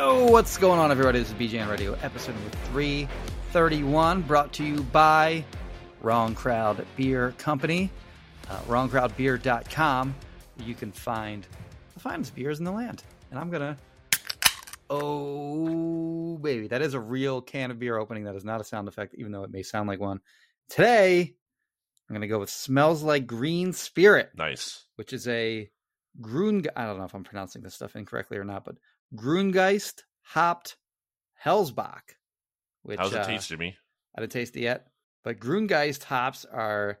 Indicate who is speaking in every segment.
Speaker 1: Yo, what's going on, everybody? This is BGN Radio, episode number 331, brought to you by Wrong Crowd Beer Company, uh, wrongcrowdbeer.com. You can find the finest beers in the land. And I'm going to. Oh, baby. That is a real can of beer opening. That is not a sound effect, even though it may sound like one. Today, I'm going to go with Smells Like Green Spirit,
Speaker 2: Nice.
Speaker 1: which is a Grun. I don't know if I'm pronouncing this stuff incorrectly or not, but Grungeist hopped Hellsbach. Which,
Speaker 2: How's it
Speaker 1: uh,
Speaker 2: taste, Jimmy?
Speaker 1: I didn't taste it yet. But Grungeist hops are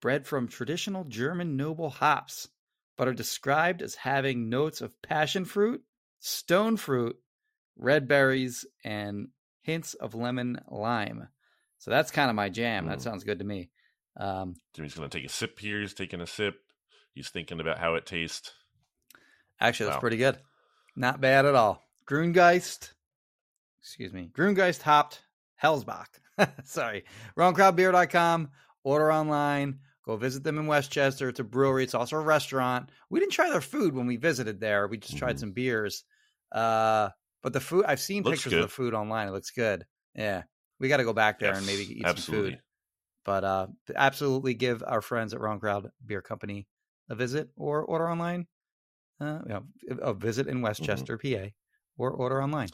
Speaker 1: bred from traditional German noble hops, but are described as having notes of passion fruit, stone fruit, red berries, and hints of lemon lime. So that's kind of my jam. That
Speaker 2: Mm.
Speaker 1: sounds good to me. Um,
Speaker 2: Jimmy's going to take a sip here. He's taking a sip. He's thinking about how it tastes.
Speaker 1: Actually, that's
Speaker 2: Wow.
Speaker 1: pretty good. Not bad at all. Grungeist, excuse me, Grungeist hopped Hellsbach. Sorry. WrongCrowdBeer.com. Order online. Go visit them in Westchester. It's a brewery. It's also a restaurant. We didn't try their food when we visited there. We just tried
Speaker 2: Mhm.
Speaker 1: some beers. Uh, but the food, I've seen
Speaker 2: Looks
Speaker 1: pictures
Speaker 2: good.
Speaker 1: of the food online. It looks good. Yeah. We got to go back there and maybe eat
Speaker 2: absolutely.
Speaker 1: some food. But uh, absolutely give our friends at Wrong Crowd Beer Company a visit or order online. Uh, you know, a visit
Speaker 2: Mm-hmm.
Speaker 1: in Westchester, PA, or order online.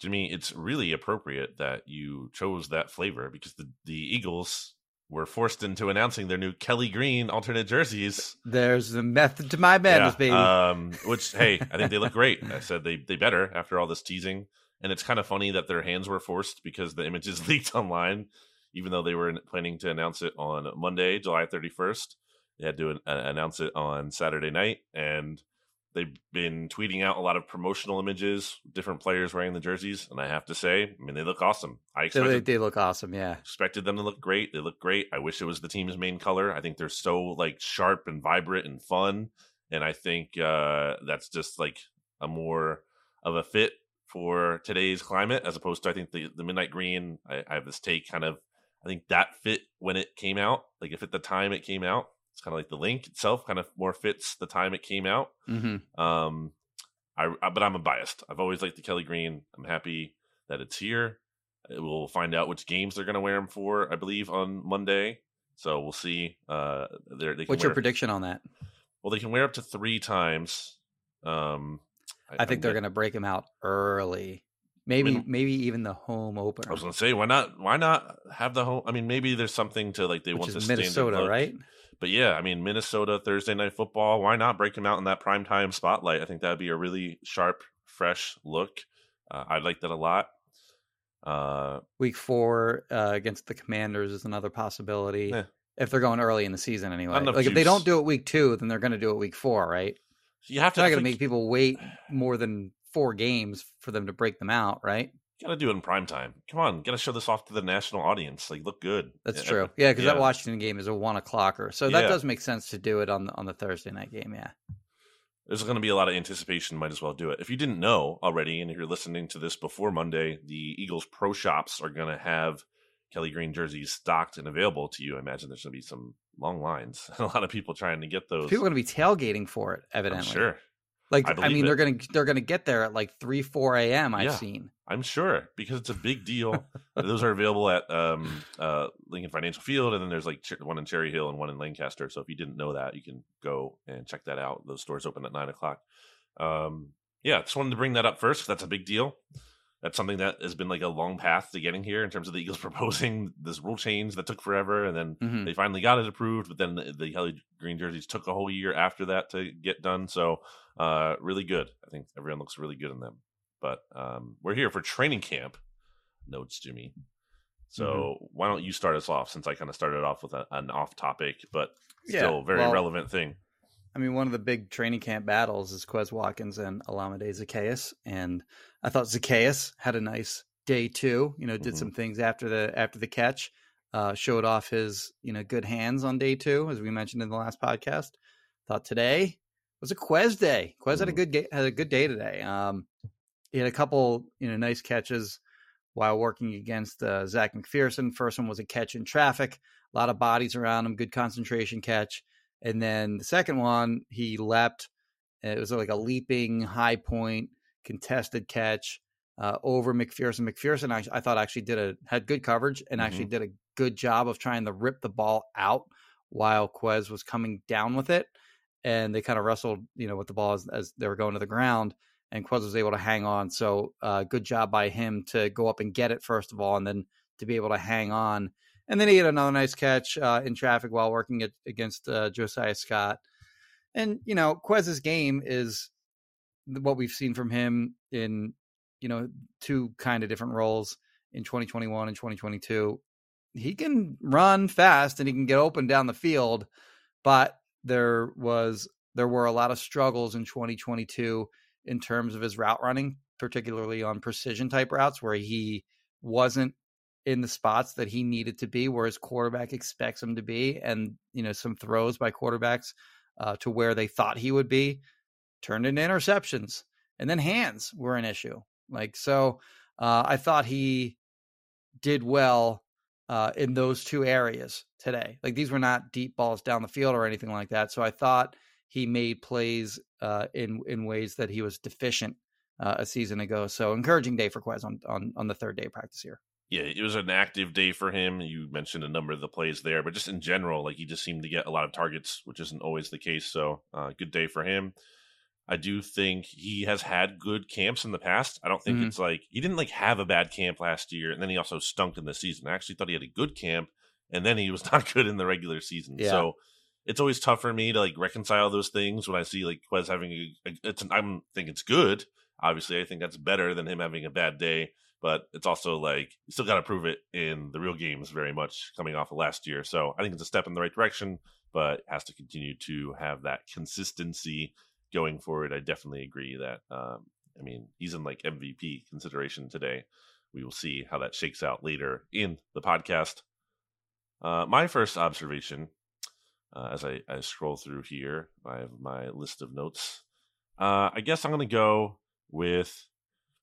Speaker 2: Jimmy, it's really appropriate that you chose that flavor because the, the Eagles were forced into announcing their new Kelly Green alternate jerseys.
Speaker 1: There's the method to my madness, baby.
Speaker 2: Um, which, hey, I think they look great. I said they, they better after all this teasing. And it's kind of funny that their hands were forced because the images leaked online, even though they were planning to announce it on Monday, July 31st. They had to uh, announce it on Saturday night. And they've been tweeting out a lot of promotional images, different players wearing the jerseys. And I have to say, I mean, they look awesome. I expected,
Speaker 1: they, they look awesome, yeah.
Speaker 2: expected them to look great. They look great. I wish it was the team's main color. I think they're so like sharp and vibrant and fun. And I think uh, that's just like a more of a fit for today's climate as opposed to I think the, the midnight green. I, I have this take kind of I think that fit when it came out. Like if at the time it came out, it's kind of like the link itself kind of more fits the time it came out.
Speaker 1: Mm-hmm.
Speaker 2: Um, I, I but I'm a biased. I've always liked the Kelly Green. I'm happy that it's here. We'll find out which games they're going to wear them for. I believe on Monday. So we'll see. Uh, they
Speaker 1: What's your prediction on that?
Speaker 2: Well, they can wear up to three times. Um,
Speaker 1: I think
Speaker 2: I'm
Speaker 1: they're
Speaker 2: gonna-
Speaker 1: break them out early. Maybe,
Speaker 2: mean-
Speaker 1: maybe even the home opener,
Speaker 2: I was going to say, why not? Why not have the home? I mean, maybe there's something to like they
Speaker 1: which
Speaker 2: want the
Speaker 1: is
Speaker 2: standard
Speaker 1: Minnesota, right?
Speaker 2: But yeah, I mean, Minnesota Thursday night football. Why not break them out in that prime time spotlight? I think that'd be a really sharp, fresh look. Uh, I like that a lot. Uh,
Speaker 1: Week four uh, against the Commanders is another possibility.
Speaker 2: Yeah.
Speaker 1: If they're going early in the season, anyway. Like if they don't do it week two, then they're going to do it week four, right?
Speaker 2: you have
Speaker 1: It's
Speaker 2: to.
Speaker 1: not going to make people wait more than four games for them to break them out, right?
Speaker 2: Gotta do it in prime time. Come on, gotta show this off to the national audience. Like, look good.
Speaker 1: That's
Speaker 2: Yeah,
Speaker 1: true. Yeah, because that. Washington game is a one o'clocker, so that
Speaker 2: Yeah.
Speaker 1: does make sense to do it on the on the Thursday night game. Yeah.
Speaker 2: there's going to be a lot of anticipation. Might as well do it. If you didn't know already, and if you're listening to this before Monday, the Eagles Pro Shops are going to have Kelly Green jerseys stocked and available to you. I imagine there's going to be some long lines a lot of people trying to get those.
Speaker 1: People are going to be tailgating for it,
Speaker 2: I'm
Speaker 1: evidently.
Speaker 2: sure.
Speaker 1: Like
Speaker 2: I
Speaker 1: I, mean,
Speaker 2: it.
Speaker 1: they're going to they're to get there at like three four a.m. I've
Speaker 2: Yeah.
Speaker 1: seen.
Speaker 2: I'm sure because it's a big deal. those are available at um, uh, Lincoln Financial Field, and then there's like one in Cherry Hill and one in Lancaster. So if you didn't know that, you can go and check that out. Those stores open at nine o'clock. Um, yeah, just wanted to bring that up first. That's a big deal. That's something that has been like a long path to getting here in terms of the Eagles proposing this rule change that took forever, and then mm-hmm. they finally got it approved. But then the, the Kelly green jerseys took a whole year after that to get done. So uh, really good. I think everyone looks really good in them. But um, we're here for training camp notes, Jimmy. So mm-hmm. why don't you start us off since I kind of started off with a, an off topic, but still yeah, very well, relevant thing.
Speaker 1: I mean, one of the big training camp battles is Quez Watkins and Olamide Zaccheaus, and I thought Zaccheaus had a nice day too. You know, did mm-hmm. some things after the after the catch, uh, showed off his you know good hands on day two, as we mentioned in the last podcast. Thought today was a Quez day. Quez mm-hmm. had a mm-hmm. good had a good day today. Um, he had a couple you know nice catches while working against uh, Zech McPhearson. First one was a catch in traffic, a lot of bodies around him, good concentration catch. And then the second one, he leapt. It was like a leaping high point contested catch uh, over McPhearson. McPhearson, I, I, thought actually did a had good coverage and mm-hmm. actually did a good job of trying to rip the ball out while Quez was coming down with it. And they kind of wrestled, you know, with the ball as, as they were going to the ground. And Quez was able to hang on. So uh, good job by him to go up and get it first of all, and then to be able to hang on and then he had another nice catch uh, in traffic while working at, against uh, Josiah Scott. And, you know, Quez's game is what we've seen from him in, you know, two kind of different roles in 2021 and 2022. He can run fast and he can get open down the field, but there was there were a lot of struggles in 2022 in terms of his route running, particularly on precision type routes where he wasn't in the spots that he needed to be, where his quarterback expects him to be, and you know some throws by quarterbacks uh, to where they thought he would be turned into interceptions, and then hands were an issue. Like so, uh, I thought he did well uh, in those two areas today. Like these were not deep balls down the field or anything like that. So I thought he made plays uh, in in ways that he was deficient uh, a season ago. So encouraging day for Quez on on on the third day of practice here
Speaker 2: yeah, it was an active day for him. You mentioned a number of the plays there, but just in general, like he just seemed to get a lot of targets, which isn't always the case. So, uh, good day for him. I do think he has had good camps in the past. I don't think mm-hmm. it's like he didn't like have a bad camp last year, and then he also stunk in the season. I actually thought he had a good camp, and then he was not good in the regular season. Yeah. So it's always tough for me to like reconcile those things when I see like Quez having a, it's an, I'm think it's good. Obviously, I think that's better than him having a bad day but it's also like you still got to prove it in the real games very much coming off of last year. So I think it's a step in the right direction, but has to continue to have that consistency going forward. I definitely agree that, um, I mean, he's in like MVP consideration today. We will see how that shakes out later in the podcast. Uh, my first observation, uh, as I, I, scroll through here, I have my list of notes. Uh, I guess I'm going to go with,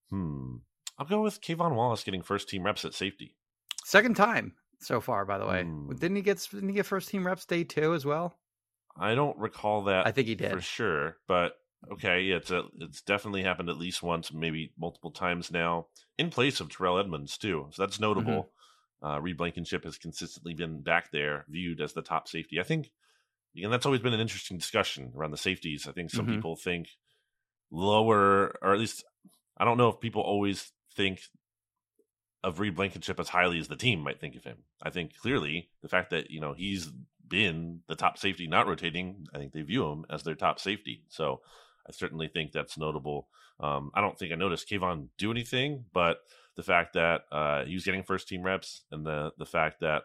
Speaker 2: hmm, I'll go with K'Von Wallace getting first team reps at safety.
Speaker 1: Second time so far, by the way. Mm. Didn't he get didn't he get first team reps day two as well?
Speaker 2: I don't recall that.
Speaker 1: I think he did
Speaker 2: for sure. But okay, yeah, it's a, it's definitely happened at least once, maybe multiple times now, in place of Terrell Edmunds too. So that's notable. Mm-hmm. Uh, Reed Blankenship has consistently been back there, viewed as the top safety. I think, and that's always been an interesting discussion around the safeties. I think some mm-hmm. people think lower, or at least I don't know if people always think of Reed Blankenship as highly as the team might think of him. I think clearly the fact that you know he's been the top safety, not rotating, I think they view him as their top safety. So I certainly think that's notable. Um, I don't think I noticed K'Von do anything, but the fact that uh, he was getting first team reps and the the fact that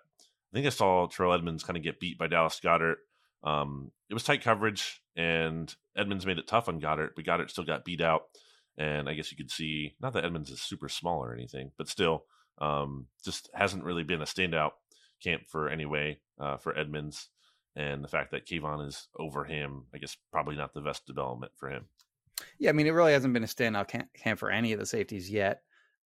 Speaker 2: I think I saw Terrell Edmunds kind of get beat by Dallas Goedert. Um, it was tight coverage, and Edmunds made it tough on Goedert, but Goedert still got beat out. And I guess you could see, not that Edmunds is super small or anything, but still, um, just hasn't really been a standout camp for anyway uh, for Edmunds, And the fact that K'Von is over him, I guess probably not the best development for him.
Speaker 1: Yeah, I mean, it really hasn't been a standout camp for any of the safeties yet.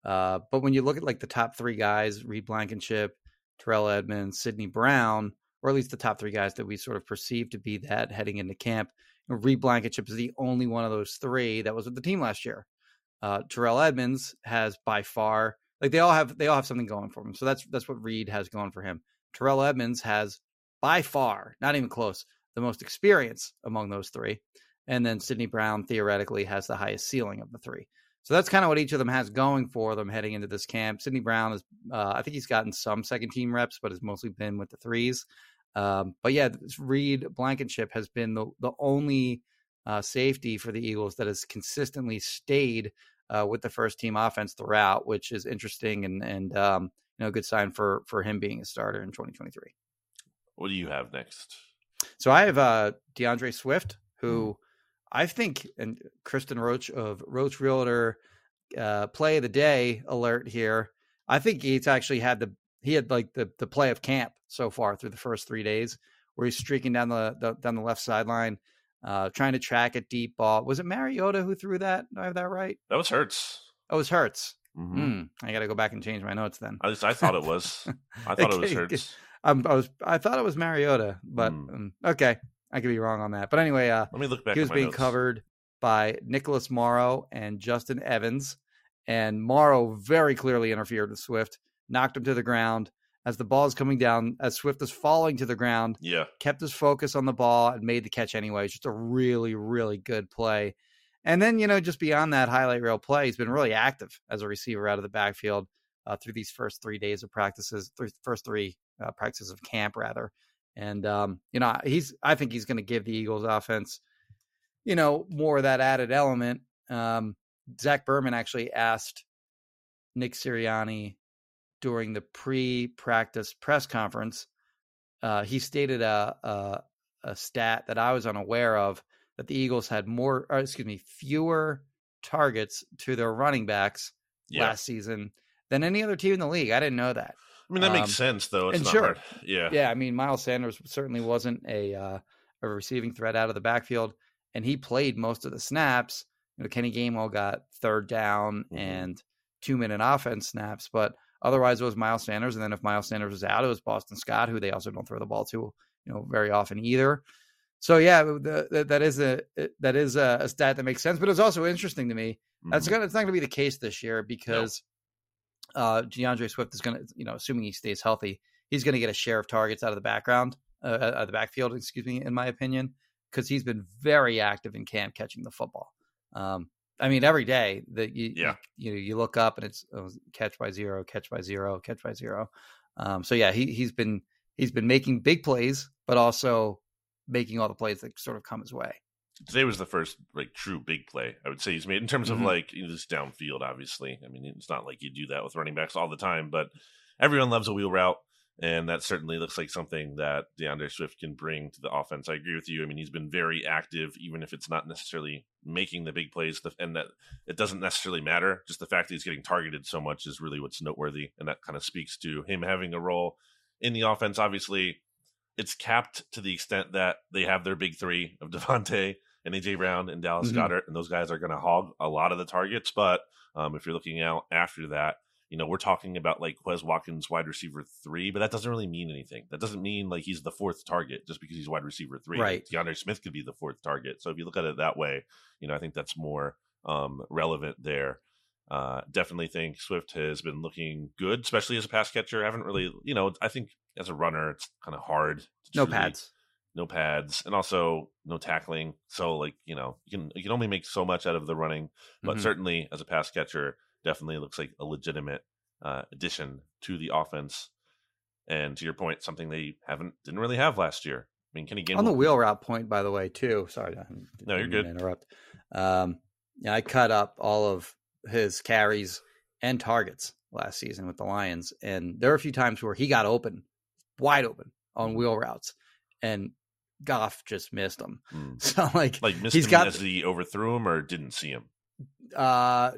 Speaker 1: Uh, but when you look at like the top three guys, Reed Blankenship, Terrell Edmunds, Sydney Brown, or at least the top three guys that we sort of perceive to be that heading into camp, Reed Blankenship is the only one of those three that was with the team last year. Uh, Terrell Edmunds has by far like they all have they all have something going for them. So that's that's what Reed has going for him. Terrell Edmunds has by far, not even close, the most experience among those three. And then Sydney Brown theoretically has the highest ceiling of the three. So that's kind of what each of them has going for them heading into this camp. Sydney Brown is, uh, I think he's gotten some second team reps, but has mostly been with the threes. Um, but yeah, Reed Blankenship has been the the only uh, safety for the Eagles that has consistently stayed uh, with the first team offense throughout, which is interesting and and um, you know a good sign for for him being a starter in 2023.
Speaker 2: What do you have next?
Speaker 1: So I have uh, D'Andre Swift, who mm. I think, and Kristin Roach of Roach Realtor uh, play of the day alert here. I think he's actually had the he had like the the play of camp so far through the first three days, where he's streaking down the, the down the left sideline, uh, trying to track a deep ball. Was it Mariota who threw that? Do I have that right?
Speaker 2: That was Hurts.
Speaker 1: Oh, it was Hurts. Mm-hmm. Mm, I got to go back and change my notes then.
Speaker 2: At least I thought it was. I thought it was Hurts.
Speaker 1: Um, I was I thought it was Mariota, but mm. um, okay, I could be wrong on that. But anyway, uh,
Speaker 2: let me look back.
Speaker 1: He was being
Speaker 2: notes.
Speaker 1: covered by Nicholas Morrow and Justin Evans, and Morrow very clearly interfered with Swift, knocked him to the ground as the ball is coming down, as Swift is falling to the ground.
Speaker 2: Yeah,
Speaker 1: kept his focus on the ball and made the catch anyway. Just a really really good play. And then you know, just beyond that highlight reel play, he's been really active as a receiver out of the backfield uh, through these first three days of practices, th- first three uh, practices of camp rather. And um, you know, he's I think he's going to give the Eagles offense, you know, more of that added element. Um, Zach Berman actually asked Nick Sirianni during the pre-practice press conference. Uh, he stated a, a, a stat that I was unaware of that the Eagles had more, or excuse me, fewer targets to their running backs yeah. last season than any other team in the league. I didn't know that.
Speaker 2: I mean, that makes um, sense, though. It's
Speaker 1: and sure,
Speaker 2: hard. yeah,
Speaker 1: yeah. I mean, Miles Sanders certainly wasn't a uh, a receiving threat out of the backfield, and he played most of the snaps. You know, Kenny Gainwell got third down mm-hmm. and two minute offense snaps, but otherwise it was Miles Sanders. And then if Miles Sanders was out, it was Boston Scott, who they also don't throw the ball to, you know, very often either. So yeah, the, the, that is a that is a, a, stat that makes sense, but it's also interesting to me. Mm-hmm. That's gonna it's not gonna be the case this year because uh, D'Andre Swift is going to, you know, assuming he stays healthy, he's going to get a share of targets out of the background, uh, out of the backfield, excuse me, in my opinion, because he's been very active in camp catching the football. Um, I mean, every day that you, yeah. you, you, you look up and it's oh, catch by zero, catch by zero, catch by zero. Um, so yeah, he he's been he's been making big plays, but also making all the plays that sort of come his way
Speaker 2: today was the first like true big play I would say he's made in terms mm-hmm. of like you know, this downfield. Obviously, I mean it's not like you do that with running backs all the time, but everyone loves a wheel route, and that certainly looks like something that D'Andre Swift can bring to the offense. I agree with you. I mean he's been very active, even if it's not necessarily making the big plays, and that it doesn't necessarily matter. Just the fact that he's getting targeted so much is really what's noteworthy, and that kind of speaks to him having a role in the offense. Obviously, it's capped to the extent that they have their big three of DeVonta and AJ Brown and Dallas mm-hmm. Goedert, and those guys are going to hog a lot of the targets. But um, if you're looking out after that, you know, we're talking about like Quez Watkins, wide receiver three, but that doesn't really mean anything. That doesn't mean like he's the fourth target just because he's wide receiver three.
Speaker 1: Right.
Speaker 2: Like, D'Andre Smith could be the fourth target. So if you look at it that way, you know, I think that's more um, relevant there. Uh, definitely think Swift has been looking good, especially as a pass catcher. I haven't really, you know, I think as a runner, it's kind of hard.
Speaker 1: no pads
Speaker 2: no pads, and also no tackling. So like you know you can you can only make so much out of the running, but mm-hmm. certainly as a pass catcher, definitely looks like a legitimate uh, addition to the offense. And to your point, something they haven't didn't really have last year. I mean, Kenny Gainwell
Speaker 1: on the wheel route point, by the way, too. Sorry,
Speaker 2: no, you're good.
Speaker 1: Interrupt. Um, yeah, I cut up all of his carries and targets last season with the Lions, and there are a few times where he got open, wide open on mm-hmm. wheel routes, and Goff just missed him. Mm. So like,
Speaker 2: like missed he's him got, as he overthrew him or didn't see him.
Speaker 1: Uh,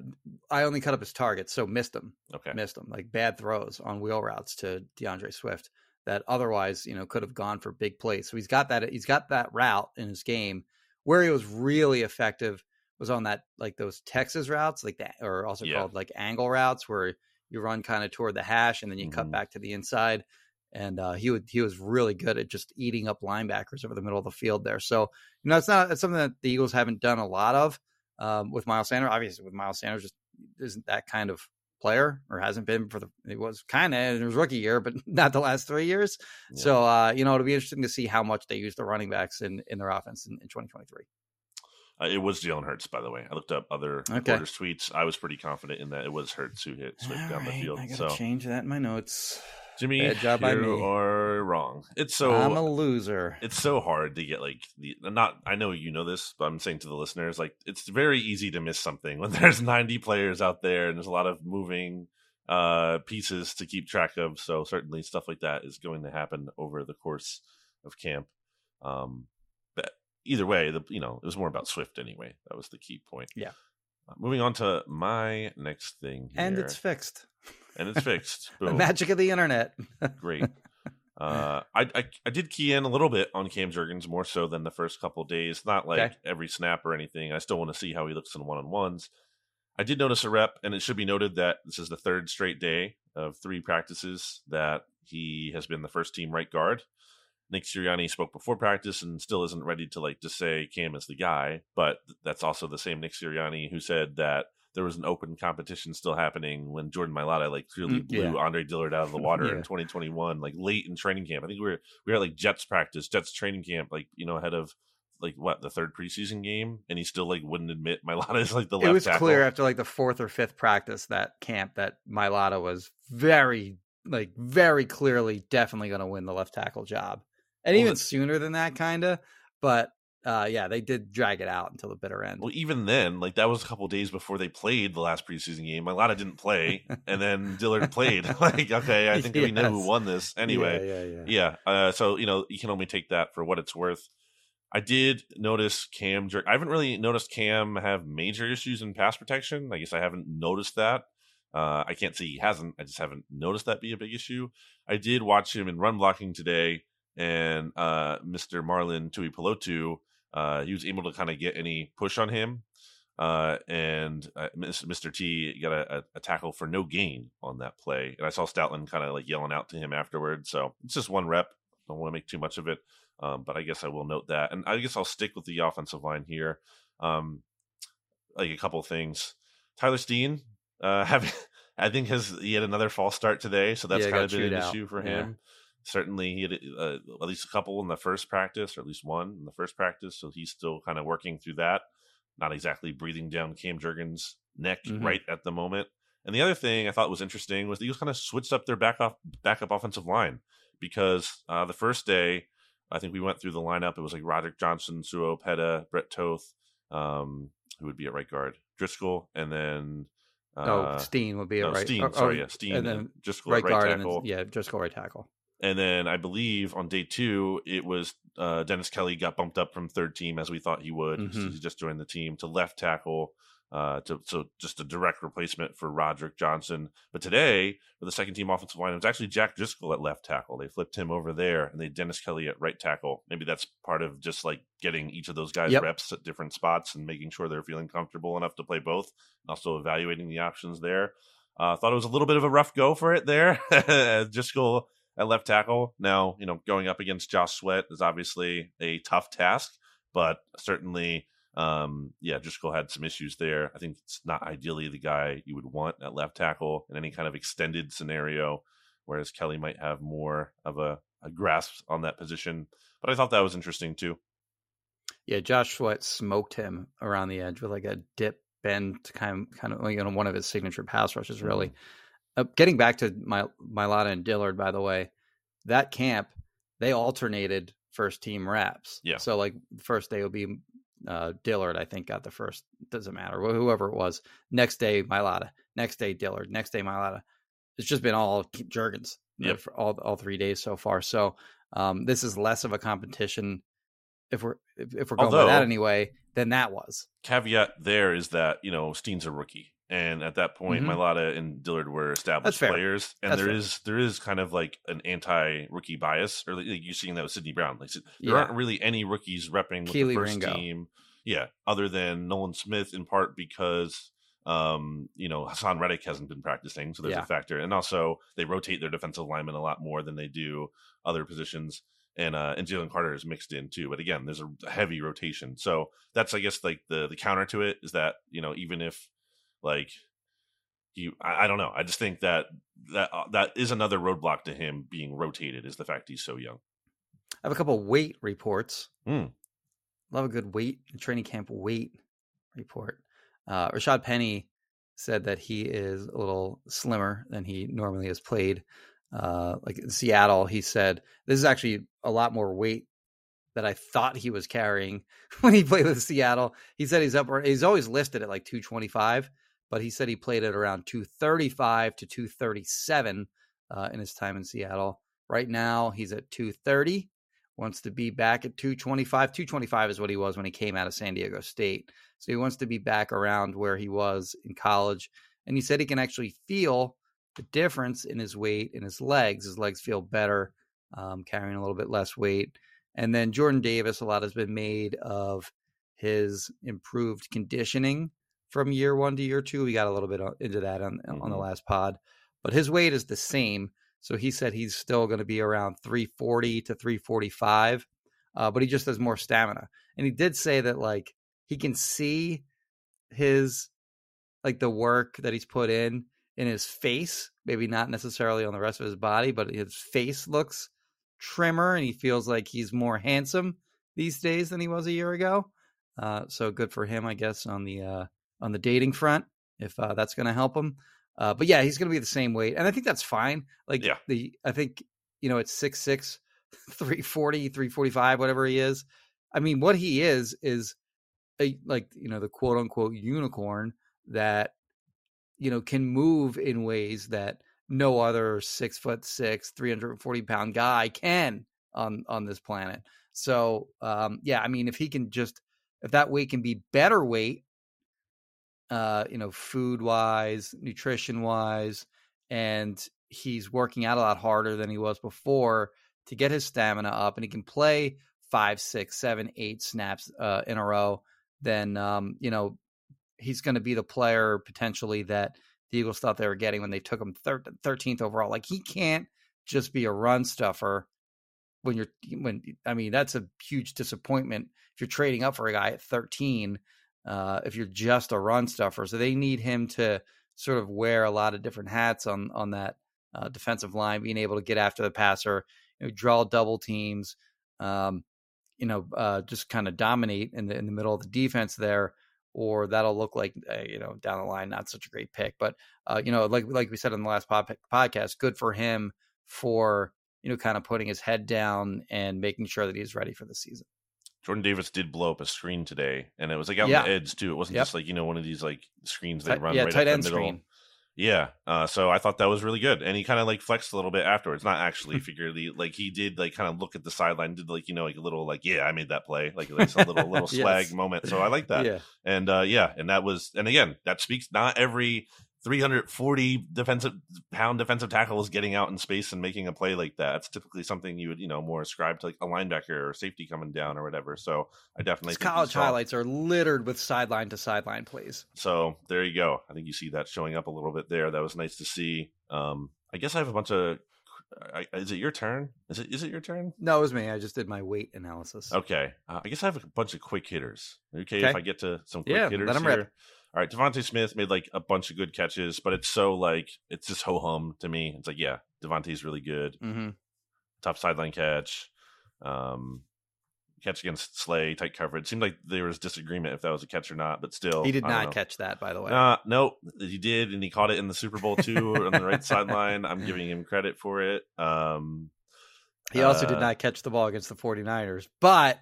Speaker 1: I only cut up his targets, so missed him.
Speaker 2: Okay,
Speaker 1: missed him like bad throws on wheel routes to D'Andre Swift that otherwise you know could have gone for big plays. So he's got that. He's got that route in his game where he was really effective was on that like those Texas routes, like that, or also yeah. called like angle routes, where you run kind of toward the hash and then you mm-hmm. cut back to the inside and uh, he would he was really good at just eating up linebackers over the middle of the field there. So you know, it's not it's something that the Eagles haven't done a lot of um, with Miles Sanders. Obviously, with Miles Sanders, just isn't that kind of player or hasn't been for the it was kind of in his rookie year, but not the last three years. Yeah. So uh, you know, it'll be interesting to see how much they use the running backs in in their offense in, in 2023.
Speaker 2: Uh, it was Jalen Hurts, by the way. I looked up other
Speaker 1: Okay.
Speaker 2: reporters' tweets. I was pretty confident in that it was Hurts who hit Swift
Speaker 1: All
Speaker 2: down the field. So,
Speaker 1: change that in my notes.
Speaker 2: Jimmy,
Speaker 1: Bad job by
Speaker 2: you
Speaker 1: me.
Speaker 2: are wrong. It's so
Speaker 1: I'm a loser.
Speaker 2: it's so hard to get like the not i know you know this but i'm saying to the listeners like it's very easy to miss something when there's 90 players out there and there's a lot of moving uh pieces to keep track of so certainly stuff like that is going to happen over the course of camp um but either way the you know it was more about swift anyway that was the key point
Speaker 1: Yeah.
Speaker 2: uh, moving on to my next thing here.
Speaker 1: and it's fixed.
Speaker 2: and it's fixed
Speaker 1: The magic of the internet.
Speaker 2: great. Uh, I, I I did key in a little bit on Cam Jurgens more so than the first couple days. Not like
Speaker 1: Okay.
Speaker 2: every snap or anything. I still want to see how he looks in one on ones. I did notice a rep, and it should be noted that this is the third straight day of three practices that he has been the first team right guard. Nick Sirianni spoke before practice and still isn't ready to like just say Cam is the guy, but that's also the same Nick Sirianni who said that there was an open competition still happening when Jordan Mailata like clearly
Speaker 1: Mm,
Speaker 2: blew. Andre Dillard out of the water in 2021, like late in training camp. I think we were we were at like Jets practice, Jets training camp, like you know ahead of like what the third preseason game, and he still like wouldn't admit Mailata is like the left
Speaker 1: it was
Speaker 2: tackle.
Speaker 1: clear after like the fourth or fifth practice that camp that Mailata was very like very clearly definitely going to win the left tackle job, and
Speaker 2: Well,
Speaker 1: even sooner than that, kind of. But uh, yeah, they did drag it out until the bitter end.
Speaker 2: Well, even then, like that was a couple days before they played the last preseason game. Mailata didn't play, and then Dillard played. like, okay, I think we know who won this anyway.
Speaker 1: yeah, yeah, yeah.
Speaker 2: Yeah. Uh, so you know, you can only take that for what it's worth. I did notice Cam. I haven't really noticed Cam have major issues in pass protection. I guess I haven't noticed that. Uh, I can't say he hasn't. I just haven't noticed that be a big issue. I did watch him in run blocking today, and uh, Mr. Marlon Tuipulotu, uh, he was able to kind of get any push on him. Uh, and uh, Mr. T got a, a, tackle for no gain on that play. And I saw Stoutland kind of like yelling out to him afterward. So it's just one rep. Don't want to make too much of it. Um, but I guess I will note that. And I guess I'll stick with the offensive line here. Um, like a couple of things. Tyler Steen, uh, having, I think has he had another false start today, so that's
Speaker 1: Yeah,
Speaker 2: kind of been an
Speaker 1: out.
Speaker 2: issue for
Speaker 1: Yeah.
Speaker 2: Certainly, he had uh, at least a couple in the first practice, or at least one in the first practice, so he's still kind of working through that. Not exactly breathing down Cam Jurgens' neck
Speaker 1: Mhm.
Speaker 2: right at the moment. And the other thing I thought was interesting was the Eagles kind of switched up their back off backup offensive line because uh, the first day I think we went through the lineup. It was like Roderick Johnson, Sua Opeta, Brett Toth, um, who would be at right guard, Driscoll, and then uh,
Speaker 1: oh, Steen would be
Speaker 2: no,
Speaker 1: a right.
Speaker 2: Steen,
Speaker 1: oh,
Speaker 2: sorry,
Speaker 1: oh,
Speaker 2: yeah, Steen,
Speaker 1: and
Speaker 2: and
Speaker 1: then
Speaker 2: Driscoll
Speaker 1: right
Speaker 2: right
Speaker 1: guard,
Speaker 2: tackle.
Speaker 1: and then, yeah, go right tackle.
Speaker 2: And then I believe on day two, it was uh, Dennis Kelly got bumped up from third team as we thought he would.
Speaker 1: Mhm.
Speaker 2: He just joined the team to left tackle. Uh, to, so just a direct replacement for Roderick Johnson. But today, for the second team offensive line, it was actually Jack Driscoll at left tackle. They flipped him over there, and they had Dennis Kelly at right tackle. Maybe that's part of just like getting each of those guys
Speaker 1: Yep.
Speaker 2: reps at different spots and making sure they're feeling comfortable enough to play both, and also evaluating the options there. Uh, thought it was a little bit of a rough go for it there. Driscoll at left tackle. Now, you know, going up against Josh Sweat is obviously a tough task, but certainly, um, yeah, Driscoll had some issues there. I think it's not ideally the guy you would want at left tackle in any kind of extended scenario, whereas Kelly might have more of a, a grasp on that position. But I thought that was interesting too.
Speaker 1: Yeah, Josh Sweat smoked him around the edge with like a dip bend, kind of, kind of, you know, one of his signature pass rushes. Really,
Speaker 2: Mm-hmm.
Speaker 1: Uh, getting back to my Mailata and Dillard, by the way, that camp they alternated first team reps.
Speaker 2: Yeah.
Speaker 1: So like first day will be uh, Dillard, I think got the first. Doesn't matter whoever it was. Next day Mailata. Next day Dillard. Next day Milata. It's just been all Jurgens. uh,
Speaker 2: Yep.
Speaker 1: For all all three days so far. So um, this is less of a competition if we're if, if we're going by that anyway than that was.
Speaker 2: Caveat there is that, you know, Steen's a rookie. And at that point,
Speaker 1: Mhm.
Speaker 2: Mailata and Dillard were established players, and
Speaker 1: That's
Speaker 2: there
Speaker 1: fair.
Speaker 2: is there is kind of like an anti-rookie bias, or like you're seeing that with Sydney Brown. Like there
Speaker 1: Yeah.
Speaker 2: aren't really any rookies repping with
Speaker 1: Kelee
Speaker 2: the first
Speaker 1: Ringo.
Speaker 2: team, yeah, other than Nolan Smith in part because um, you know Haason Reddick hasn't been practicing, so there's
Speaker 1: Yeah.
Speaker 2: a factor, and also they rotate their defensive linemen a lot more than they do other positions. And uh, and Jalen Carter is mixed in too, but again, there's a heavy rotation. So that's I guess like the the counter to it is that you know even if like you I, I don't know I just think that that uh, that is another roadblock to him being rotated is the fact he's so young.
Speaker 1: I have a couple weight reports.
Speaker 2: Hmm.
Speaker 1: love a good weight training camp weight report. Uh, Rashad Penny said that he is a little slimmer than he normally has played. Uh, like in Seattle, he said this is actually a lot more weight that I thought he was carrying when he played with Seattle. He said he's up. He's always listed at like 225, but he said he played at around 235 to 237 uh, in his time in Seattle. Right now, he's at 230. Wants to be back at 225. 225 is what he was when he came out of San Diego State. So he wants to be back around where he was in college. And he said he can actually feel the difference in his weight in his legs. His legs feel better, um, carrying a little bit less weight. And then Jordan Davis, a lot has been made of his improved conditioning from year one to year two. We got a little bit into that on, mm-hmm. on the mm-hmm. last pod, but his weight is the same. So he said he's still going to be around 340 to 345, uh, but he just has more stamina. And he did say that like he can see his like the work that he's put in in his face, maybe not necessarily on the rest of his body, but his face looks trimmer and he feels like he's more handsome these days than he was a year ago. Uh, so good for him, I guess, on the uh, on the dating front, if uh, that's going to help him. Uh, but yeah, he's going to be the same weight, and I think that's fine. Like yeah. the, I think you know it's six six, 340, 345, whatever he is. I mean, what he is is a like you know the quote unquote unicorn that you know can move in ways that no other six foot six, 340 pound guy can on on this planet. So um, yeah, I mean, if he can just if that weight can be better weight, uh, you know, food wise, nutrition wise, and he's working out a lot harder than he was before to get his stamina up, and he can play five, six, seven, eight snaps uh, in a row. Then um, you know he's going to be the player potentially that the Eagles thought they were getting when they took him 13th overall. Like he can't just be a run stuffer when you're when I mean that's a huge disappointment if you're trading up for a guy at 13 uh, if you're just a run stuffer. So they need him to sort of wear a lot of different hats on on that uh, defensive line, being able to get after the passer, you know, draw double teams, um, you know, uh, just kind of dominate in the in the middle of the defense there or that'll look like uh, you know down the line not such a great pick. But uh, you know, like like we said in the last pod- podcast, good for him for you know kind of putting his head down and making sure that he's ready for the season.
Speaker 2: Jordan Davis did blow up a screen today, and it was like out yeah. on the edge too. It wasn't yep. just like you know one of these like screens they run
Speaker 1: yeah,
Speaker 2: right
Speaker 1: tight
Speaker 2: up
Speaker 1: end
Speaker 2: the middle.
Speaker 1: Screen.
Speaker 2: Yeah, uh, so I thought that was really good, and he kind of like flexed a little bit afterwards. Not actually figuratively, like he did like kind of look at the sideline, did like you know like a little like yeah, I made that play, like like a little little swag yes. moment. So I like that. Yeah, and uh, yeah, and that was, and again, that speaks. Not every 340 defensive pound defensive tackles getting out in space and making a play like that. It's typically something you would, you know, more ascribe to like a linebacker or safety coming down or whatever. So I definitely
Speaker 1: college highlights are littered with sideline to sideline plays.
Speaker 2: So there you go. I think you see that showing up a little bit there. That was nice to see. Um, I guess I have a bunch of. Is it your turn? Is it is it your turn?
Speaker 1: No, it was me. I just did my weight analysis.
Speaker 2: Okay, uh, I guess I have a bunch of quick hitters. Okay, okay. if I get to some quick
Speaker 1: yeah,
Speaker 2: hitters
Speaker 1: let them
Speaker 2: here.
Speaker 1: Rip
Speaker 2: all right, DeVonta Smith made like a bunch of good catches, but it's so like it's just ho hum to me. It's like, yeah, DeVonta's really good.
Speaker 1: Mm-hmm.
Speaker 2: Top sideline catch, um, catch against Slay, tight coverage. Seemed like there was disagreement if that was a catch or not, but still,
Speaker 1: he did not catch that. By the way,
Speaker 2: uh, no, he did, and he caught it in the Super Bowl too on the right sideline. I'm giving him credit for it. Um,
Speaker 1: he also uh, did not catch the ball against the 49ers, but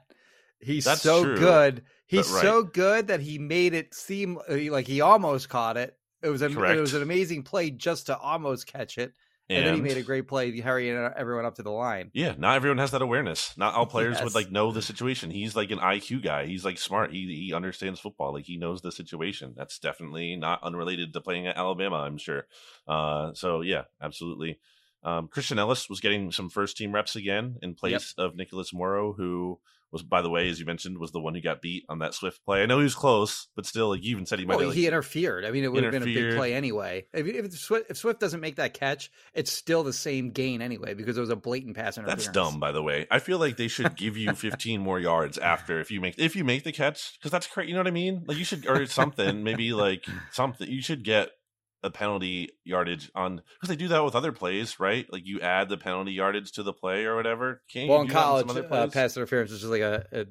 Speaker 1: he's so
Speaker 2: true.
Speaker 1: good He's right. so good that he made it seem uh, like he almost caught it. It was a, it was an amazing play just to almost catch it. And, and, then he made a great play, hurrying everyone up to the line.
Speaker 2: Yeah, not everyone has that awareness. Not all players yes. would like know the situation. He's like an IQ guy. He's like smart. He he understands football. Like he knows the situation. That's definitely not unrelated to playing at Alabama. I'm sure. Uh, so yeah, absolutely. Um, Christian Elliss was getting some first team reps again in place yep. of Nicholas Morrow, who was, by the way, as you mentioned, was the one who got beat on that Swift play. I know he was close, but still, like you even said, he might.
Speaker 1: Well,
Speaker 2: have,
Speaker 1: he interfered. I mean, it would have been a big play anyway. If, if, Swift, if, Swift, doesn't make that catch, it's still the same gain anyway because it was a blatant pass interference.
Speaker 2: That's dumb, by the way. I feel like they should give you 15 more yards after if you make if you make the catch because that's crazy. You know what I mean? Like you should or something, maybe like something. You should get a penalty yardage on because they do that with other plays, right? Like you add the penalty yardage to the play or whatever.
Speaker 1: Can't well, in college, uh, pass interference is just like a, a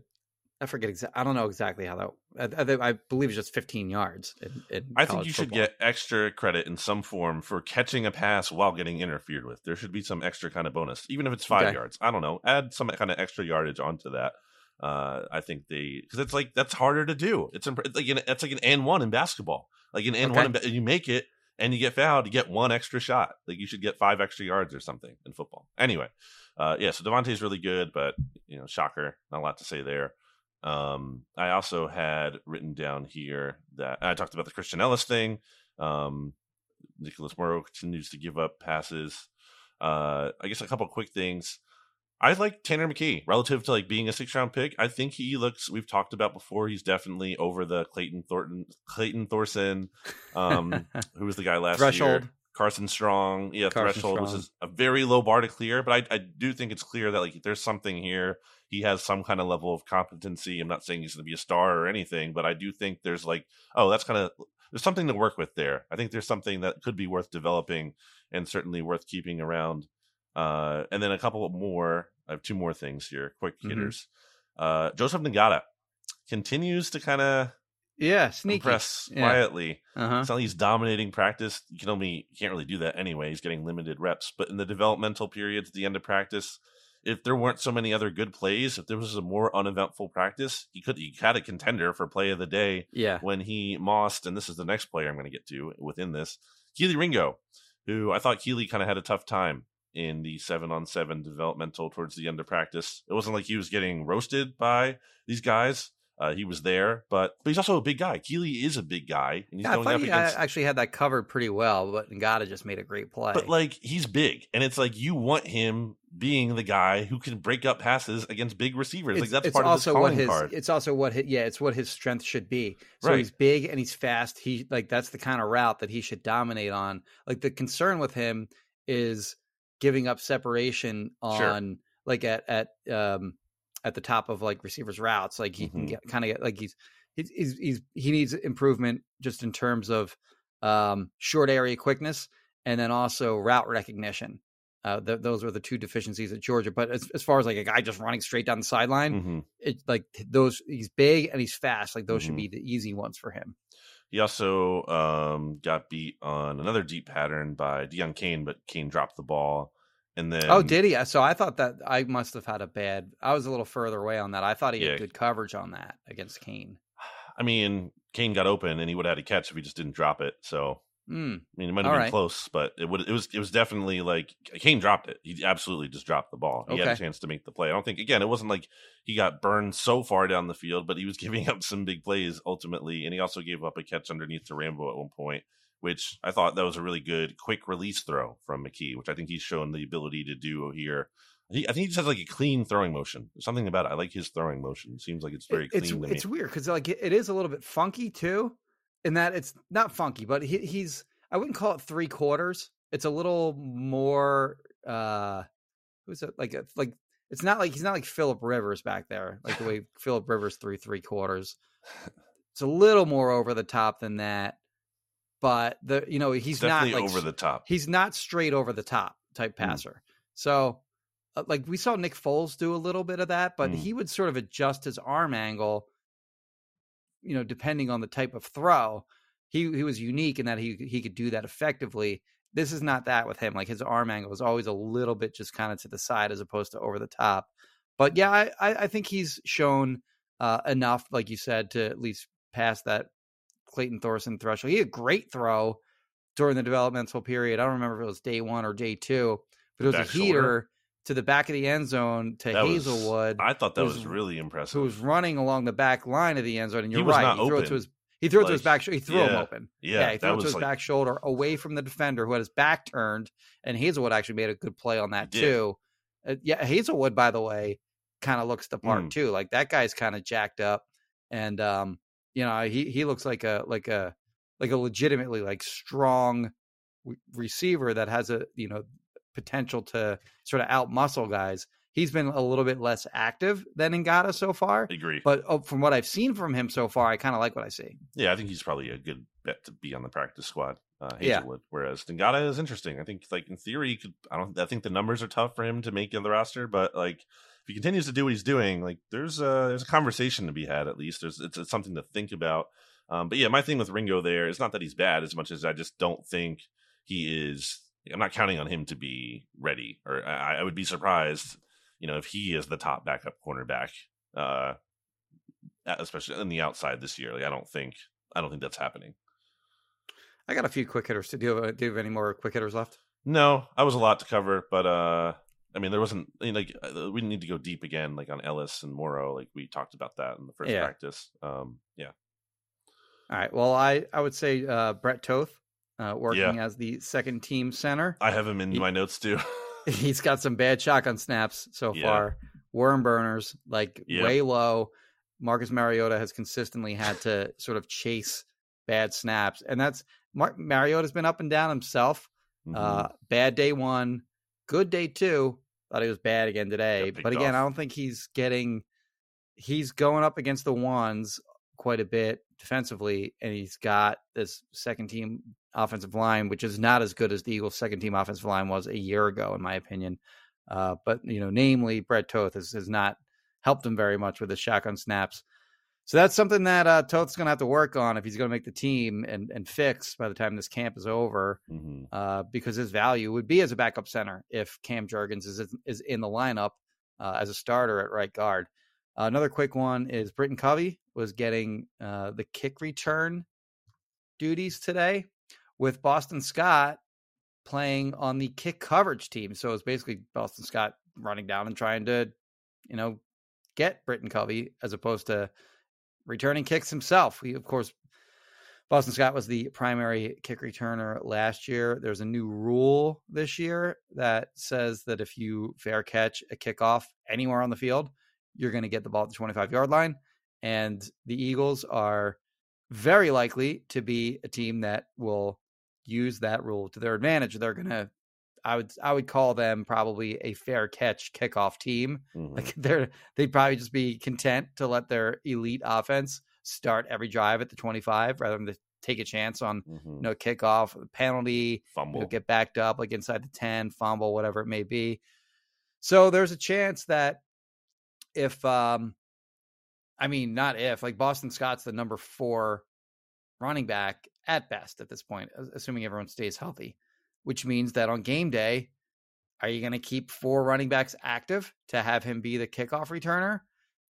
Speaker 1: I forget exactly. I don't know exactly how that. I, I, I believe it's just 15 yards. In, in
Speaker 2: I think you should
Speaker 1: football.
Speaker 2: get extra credit in some form for catching a pass while getting interfered with. There should be some extra kind of bonus, even if it's five
Speaker 1: Okay.
Speaker 2: yards. I don't know. Add some kind of extra yardage onto that. Uh, I think they because it's like that's harder to do. It's, imp- like an, it's like an and one in basketball. Like an and
Speaker 1: Okay.
Speaker 2: one, in you make it and you get fouled, you get one extra shot. Like you should get five extra yards or something in football. Anyway, uh, yeah. So DeVonta's really good, but you know, shocker, not a lot to say there. Um, I also had written down here that I talked about the Christian Elliss thing. Um, Nicholas Morrow continues to give up passes. Uh, I guess a couple quick things. I like Tanner McKee relative to like being a six round pick. I think he looks. We've talked about before. He's definitely over the Clayton Thornton, Clayton Thorson, um, who was the guy last
Speaker 1: Threshold.
Speaker 2: year. Carson Strong, yeah,
Speaker 1: Carson
Speaker 2: threshold, which is a very low bar to clear. But I, I do think it's clear that like there's something here. He has some kind of level of competency. I'm not saying he's going to be a star or anything, but I do think there's like, oh, that's kind of there's something to work with there. I think there's something that could be worth developing and certainly worth keeping around. Uh, and then a couple more. I have two more things here, quick
Speaker 1: Mhm.
Speaker 2: hitters. Uh, Joseph Ngata continues to kind of
Speaker 1: Yeah, sneaky.
Speaker 2: impress
Speaker 1: Yeah.
Speaker 2: quietly.
Speaker 1: Uh-huh.
Speaker 2: It's not like he's dominating practice. You can only you can't really do that anyway. He's getting limited reps. But in the developmental periods, at the end of practice, if there weren't so many other good plays, if there was a more uneventful practice, he could he had a contender for play of the day
Speaker 1: Yeah.
Speaker 2: when he mossed, and this is the next player I'm going to get to within this, Kelee Ringo, who I thought Kelee kind of had a tough time in the seven on seven developmental towards the end of practice. It wasn't like he was getting roasted by these guys. Uh, he was there, but but he's also a big guy. Kelee is a big guy, and he's
Speaker 1: Yeah,
Speaker 2: going
Speaker 1: thought
Speaker 2: up against.
Speaker 1: I actually had that covered pretty well, but Ngata just made a great play.
Speaker 2: But like he's big, and it's like you want him being the guy who can break up passes against big receivers. like that's part
Speaker 1: also
Speaker 2: of his
Speaker 1: what his
Speaker 2: card.
Speaker 1: it's also what his, yeah it's what his strength should be so
Speaker 2: Right.
Speaker 1: he's big and he's fast he like that's the kind of route that he should dominate on like the concern with him is giving up separation
Speaker 2: Sure.
Speaker 1: on like at at um at the top of like receivers routes like he can
Speaker 2: Mhm.
Speaker 1: get kind of get like he's he's, he's he's he needs improvement just in terms of um short area quickness and then also route recognition uh, th- those were the two deficiencies at Georgia. But as, as far as like a guy just running straight down the sideline,
Speaker 2: Mhm.
Speaker 1: it's like those he's big and he's fast. Like those should
Speaker 2: Mhm.
Speaker 1: be the easy ones for him.
Speaker 2: He also um, got beat on another deep pattern by Deon Cain, but Cain dropped the ball. And then
Speaker 1: oh, did he? So I thought that I must have had a bad. I was a little further away on that. I thought he
Speaker 2: Yeah.
Speaker 1: had good coverage on that against Cain.
Speaker 2: I mean, Cain got open and he would have had a catch if he just didn't drop it. So
Speaker 1: Mm.
Speaker 2: I mean, it might have
Speaker 1: All
Speaker 2: been
Speaker 1: right.
Speaker 2: close, but it would it was it was definitely like Cain dropped it. He absolutely just dropped the ball. He had a chance to make the play. I don't think again, it wasn't like he got burned so far down the field, but he was giving up some big plays ultimately, and he also gave up a catch underneath to Rambo at one point, which I thought that was a really good quick release throw from McKee, which I think he's shown the ability to do here. He, I think he just has like a clean throwing motion. There's something about it. I like his throwing motion. It seems like it's very
Speaker 1: It- it's
Speaker 2: clean to me.
Speaker 1: it's weird because like it, it is a little bit funky too, in that it's not funky, but he, he's I wouldn't call it three quarters. It's a little more uh who's it like it's like it's not like he's not like Philip Rivers back there, like the way Philip Rivers threw three quarters. It's a little more over the top than that, but the you know he's not like
Speaker 2: over the top.
Speaker 1: he's not straight over the top type
Speaker 2: Mm.
Speaker 1: passer. So, uh, like we saw Nick Foles do a little bit of that, but
Speaker 2: Mm.
Speaker 1: he would sort of adjust his arm angle, you know, depending on the type of throw. He he was unique in that he he could do that effectively. This is not that with him. Like his arm angle is always a little bit just kind of to the side as opposed to over the top. But yeah, I I, think he's shown uh, enough, like you said, to at least pass that Clayton Thorson threshold. He had a great throw during the developmental period. I don't remember if it was day one or day two, but it was
Speaker 2: Back
Speaker 1: a
Speaker 2: shoulder?
Speaker 1: To the back of the end zone to
Speaker 2: That was-
Speaker 1: Haselwood,
Speaker 2: I thought that
Speaker 1: was-
Speaker 2: was, really impressive.
Speaker 1: who was running along the back line of the end zone. And you're
Speaker 2: was
Speaker 1: right, he threw it to his he threw it to his back. He threw him open.
Speaker 2: yeah,
Speaker 1: he threw it to his
Speaker 2: like
Speaker 1: back shoulder away from the defender who had his back turned. And Haselwood actually made a good play on that too. Uh, yeah, Haselwood, by the way, kind of looks the part
Speaker 2: Mm.
Speaker 1: too. Like that guy's kind of jacked up, and um, you know, he he looks like a like a like a legitimately like strong receiver that has a you know potential to sort of out muscle guys. He's been a little bit less active than Ngata so far, I
Speaker 2: agree.
Speaker 1: but uh, from what I've seen from him so far, I kind of like what I see.
Speaker 2: Yeah, I think he's probably a good bet to be on the practice squad. Uh,
Speaker 1: Yeah.
Speaker 2: Whereas Dengata is interesting. I think, like in theory, he could. I don't. I think the numbers are tough for him to make in the roster, but like if he continues to do what he's doing, like there's a there's a conversation to be had at least. There's it's, it's something to think about. Um, but yeah, my thing with Ringo there is not that he's bad as much as I just don't think he is. I'm not counting on him to be ready, or I, I would be surprised, you know, if he is the top backup cornerback, uh, especially in the outside this year. Like I don't think I don't think that's happening.
Speaker 1: I got a few quick hitters. Do you have, do you have any more quick hitters left?
Speaker 2: No, I was a lot to cover, but uh, I mean, there wasn't I mean, like uh, we need to go deep again, like on Elliss and Morrow. Like we talked about that in the first
Speaker 1: Yeah.
Speaker 2: practice. Um, yeah,
Speaker 1: All right. Well, I I would say uh, Brett Toth, uh, working as the second team center.
Speaker 2: I have him in
Speaker 1: Ye-
Speaker 2: my notes too.
Speaker 1: He's got some bad shotgun snaps so
Speaker 2: Yeah.
Speaker 1: far. Worm burners, like way low. Marcus Mariota has consistently had to sort of chase bad snaps, and that's Mar- Mariota's been up and down himself.
Speaker 2: Mhm.
Speaker 1: Uh, bad day one, good day two. Thought he was bad again today, but again, I don't think he's getting. He's going up against the ones quite a bit defensively, and he's got this second team offensive line, which is not as good as the Eagles' second team offensive line was a year ago, in my opinion. Uh, but you know, namely, Brett Toth has, has not helped him very much with his shotgun snaps. So that's something that uh, Toth's going to have to work on if he's going to make the team and and fix by the time this camp is over
Speaker 2: Mhm.
Speaker 1: uh, because his value would be as a backup center if Cam Jurgens is is in the lineup uh, as a starter at right guard. Another quick one is Britton Covey was getting uh, the kick return duties today with Boston Scott playing on the kick coverage team. So it's basically Boston Scott running down and trying to, you know, get Britton Covey as opposed to returning kicks himself. He, of course, Boston Scott was the primary kick returner last year. There's a new rule this year that says that if you fair catch a kickoff anywhere on the field, you're going to get the ball at the 25 yard line. And the Eagles are very likely to be a team that will use that rule to their advantage. They're going to, I would, I would call them probably a fair catch kickoff team.
Speaker 2: Mhm.
Speaker 1: Like they're they'd probably just be content to let their elite offense start every drive at the 25 rather than to take a chance on
Speaker 2: Mhm.
Speaker 1: you know kickoff, penalty, you
Speaker 2: Fumble.
Speaker 1: know, get backed up like inside the 10, fumble, whatever it may be. So there's a chance that if um I mean not if like Boston Scott's the number 4 running back at best at this point, assuming everyone stays healthy, which means that on game day are you going to keep four running backs active to have him be the kickoff returner?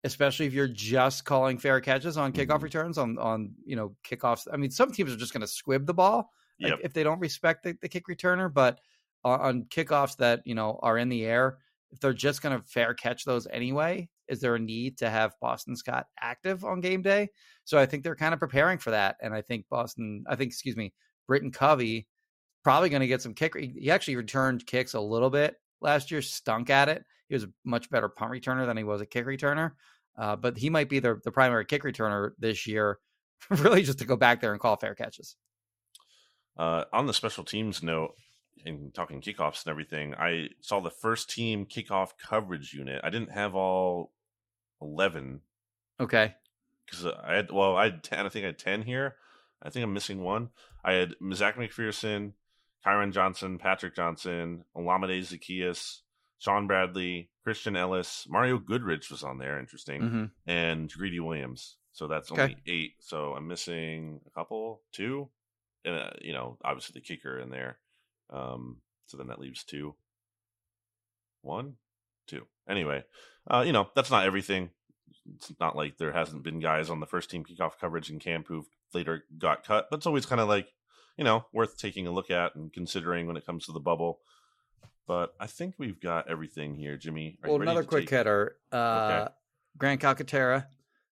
Speaker 1: Especially if you're just calling fair catches on kickoff
Speaker 2: Mhm.
Speaker 1: returns on on you know kickoffs. I mean, some teams are just going to squib the ball like,
Speaker 2: Yep.
Speaker 1: if they don't respect the, the kick returner, but on, on kickoffs that you know are in the air, if they're just going to fair catch those anyway, is there a need to have Boston Scott active on game day? So I think they're kind of preparing for that, and I think Boston, I think excuse me, Britton Covey probably going to get some kick. He actually returned kicks a little bit last year, stunk at it. He was a much better punt returner than he was a kick returner. Uh, but he might be the, the primary kick returner this year, really just to go back there and call fair catches.
Speaker 2: Uh, on the special teams note, in talking kickoffs and everything, I saw the first team kickoff coverage unit. I didn't have all eleven
Speaker 1: Okay.
Speaker 2: because I had well, I had ten. I think I had ten here. I think I'm missing one. I had Zech McPhearson, Kyron Johnson, Patrick Johnson, Olamide Zacchaeus, Shaun Bradley, Christian Elliss, Mario Goodrich was on there. Interesting.
Speaker 1: hmm
Speaker 2: and Greedy Williams. So that's
Speaker 1: Okay.
Speaker 2: only eight. So I'm missing a couple, two, and uh, you know, obviously the kicker in there. Um, so then that leaves two, one, two. Anyway, uh, you know, that's not everything. It's not like there hasn't been guys on the first team kickoff coverage in camp who've later got cut, but it's always kind of like, you know, worth taking a look at and considering when it comes to the bubble. But I think we've got everything here, Jimmy. Are
Speaker 1: Well, another quick
Speaker 2: take-
Speaker 1: hitter. Uh, Grant Calcaterra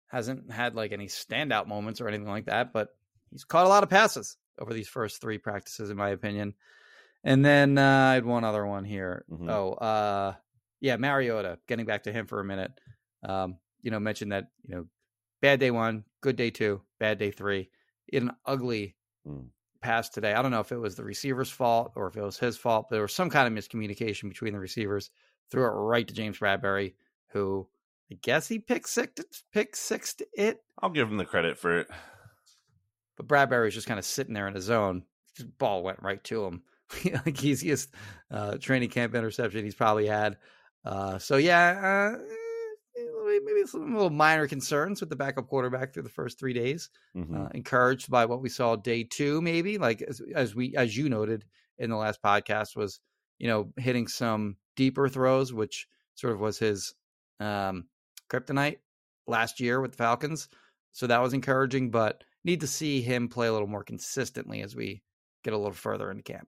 Speaker 1: hasn't had like any standout moments or anything like that, but he's caught a lot of passes over these first three practices, in my opinion. And then uh, I had one other one here.
Speaker 2: Mhm.
Speaker 1: Oh, uh, yeah, Mariota. Getting back to him for a minute. Um, you know, mentioned that you know, bad day one, good day two, bad day three. In an ugly
Speaker 2: Mm.
Speaker 1: pass today. I don't know if it was the receiver's fault or if it was his fault, but there was some kind of miscommunication between the receivers. Threw it right to James Bradberry, who I guess he picked six, pick six to it,
Speaker 2: I'll give him the credit for it.
Speaker 1: but Bradberry was just kind of sitting there in his zone. The ball went right to him. like easiest uh, training camp interception he's probably had. Uh, so yeah, uh, maybe some little minor concerns with the backup quarterback through the first three days. Uh, encouraged by what we saw day two, maybe like as, as we as you noted in the last podcast was you know hitting some deeper throws, which sort of was his um, kryptonite last year with the Falcons. So that was encouraging, but need to see him play a little more consistently as we get a little further into camp.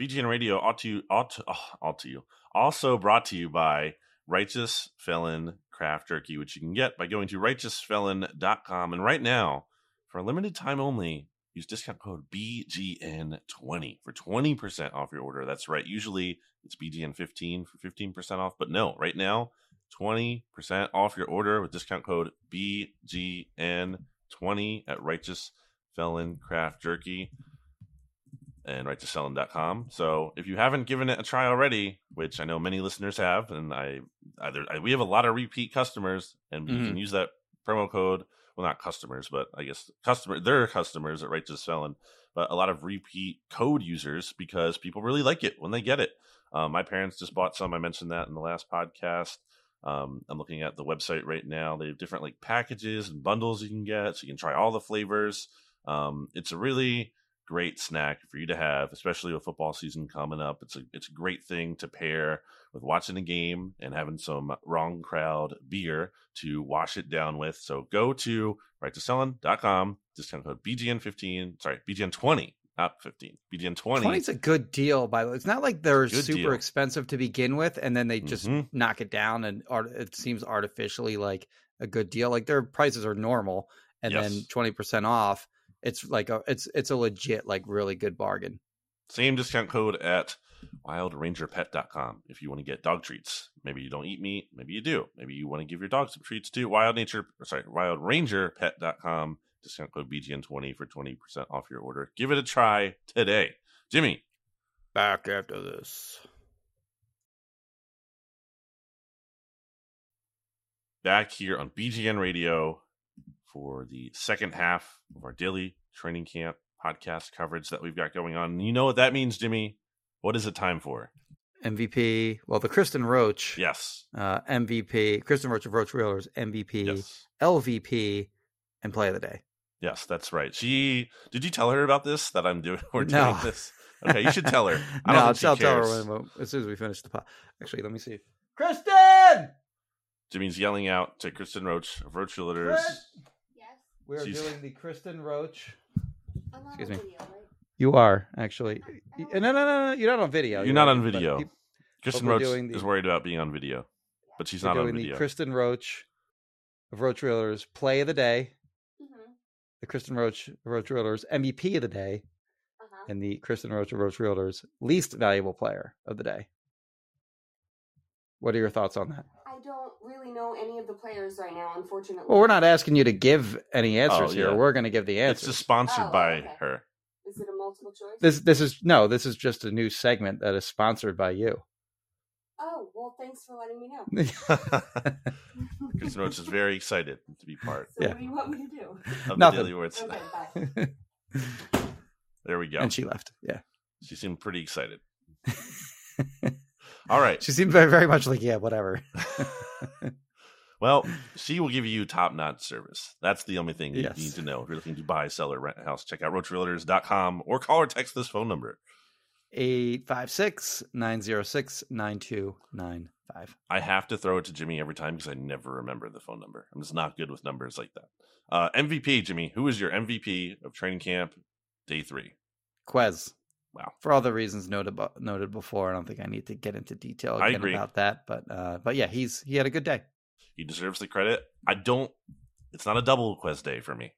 Speaker 2: BGN Radio ought to ought to, oh, ought to you. Also brought to you by Righteous Felon Craft Jerky, which you can get by going to righteousfelon.com. And right now, for a limited time only, use discount code BGN20 for 20% off your order. That's right. Usually it's BGN15 for 15% off, but no, right now, 20% off your order with discount code BGN20 at Righteous Felon Craft Jerky and righteousfelon.com. So if you haven't given it a try already, which I know many listeners have, and I either I, we have a lot of repeat customers, and you can use that promo code. Well, not customers, but I guess customer they're customers at Righteous Felon, but a lot of repeat code users because people really like it when they get it. Um, my parents just bought some. I mentioned that in the last podcast. Um, I'm looking at the website right now. They have different like packages and bundles you can get, so you can try all the flavors. Um, it's a really great snack for you to have, especially with football season coming up. It's a it's a great thing to pair with watching a game and having some wrong crowd beer to wash it down with. So go to righteousfelon.com, discount code BGN15, sorry, BGN20, not 15, BGN20.
Speaker 1: 20 is a good deal, by the way. It's not like they're super
Speaker 2: deal.
Speaker 1: expensive to begin with, and then they just
Speaker 2: Mhm.
Speaker 1: knock it down, and art- it seems artificially like a good deal. Like their prices are normal, and then twenty percent off. It's like a it's it's a legit like really good bargain.
Speaker 2: Same discount code at wildrangerpet.com if you want to get dog treats. Maybe you don't eat meat, maybe you do. Maybe you want to give your dog some treats too. Wild Nature, or sorry, wildrangerpet.com, discount code BGN20 for 20% off your order. Give it a try today. Jimmy,
Speaker 1: Back after this.
Speaker 2: back here on BGN Radio for the second half of our daily training camp podcast coverage that we've got going on. And you know what that means, Jimmy? What is it time for?
Speaker 1: MVP. Well, the Kristin Roach,
Speaker 2: Yes.
Speaker 1: uh, MVP. Kristin Roach of Roach Realtors, MVP,
Speaker 2: Yes.
Speaker 1: LVP, and Play of the Day.
Speaker 2: Yes, that's right. She did you tell her about this that I'm doing we're
Speaker 1: No.
Speaker 2: doing this? Okay, you should tell her. I
Speaker 1: no, I'll, I'll tell her when, as soon as we finish the pod. Actually, let me see. Kristin,
Speaker 2: Jimmy's yelling out to Kristin Roach of Roach Realtors.
Speaker 3: Yes.
Speaker 1: We are
Speaker 2: She's-
Speaker 1: doing the Kristin Roach.
Speaker 3: I'm on
Speaker 1: Excuse
Speaker 3: a
Speaker 1: me.
Speaker 3: video, right?
Speaker 1: You are actually. Y- No, no, no, no. You're not on video.
Speaker 2: You're not on
Speaker 1: but
Speaker 2: video.
Speaker 1: peop-
Speaker 2: Kristin
Speaker 1: we're
Speaker 2: Roach
Speaker 1: doing the-
Speaker 2: is worried about being on video, but she's
Speaker 1: We're
Speaker 2: not on
Speaker 1: doing
Speaker 2: video.
Speaker 1: the Kristin Roach of Roach Realtors Play of the Day,
Speaker 3: Mm-hmm.
Speaker 1: the Kristin Roach of Roach Realtors MVP of the Day,
Speaker 3: Uh-huh.
Speaker 1: and the Kristin Roach of Roach Realtors Least Valuable Player of the Day. What are your thoughts on that?
Speaker 3: I don't really know any of the players right now, unfortunately.
Speaker 1: Well, we're not asking you to give any oh, answers
Speaker 2: Oh,
Speaker 1: here. We're going to give the answers.
Speaker 2: it's just sponsored
Speaker 3: Oh,
Speaker 2: by
Speaker 3: okay.
Speaker 2: her.
Speaker 3: Is it a multiple choice?
Speaker 1: This this is no, this is just a new segment that is sponsored by you.
Speaker 3: Oh, well, thanks for letting me know.
Speaker 2: Kristin Roach is very excited to be part
Speaker 3: So
Speaker 1: Yeah.
Speaker 3: what do you want me to do?
Speaker 2: of
Speaker 1: Nothing.
Speaker 2: the
Speaker 3: Okay, bye.
Speaker 2: There we go.
Speaker 1: and she left. Yeah.
Speaker 2: She seemed pretty excited. All right.
Speaker 1: She seemed very, very much like, yeah, whatever.
Speaker 2: Well, she will give you top notch service. That's the only thing you need to know. If you're looking to buy, sell, or rent a house, check out roachrealtors.com or call or text this phone number.
Speaker 1: 856 906 9295.
Speaker 2: I have to throw it to Jimmy every time because I never remember the phone number. I'm just not good with numbers like that. Uh, MVP, Jimmy, who is your MVP of training camp day three?
Speaker 1: Quez.
Speaker 2: Wow.
Speaker 1: For all the reasons noted noted before, I don't think I need to get into detail again about that. But uh, but yeah, he's he had a good day.
Speaker 2: He deserves the credit. I don't, it's not a double Quez day for me.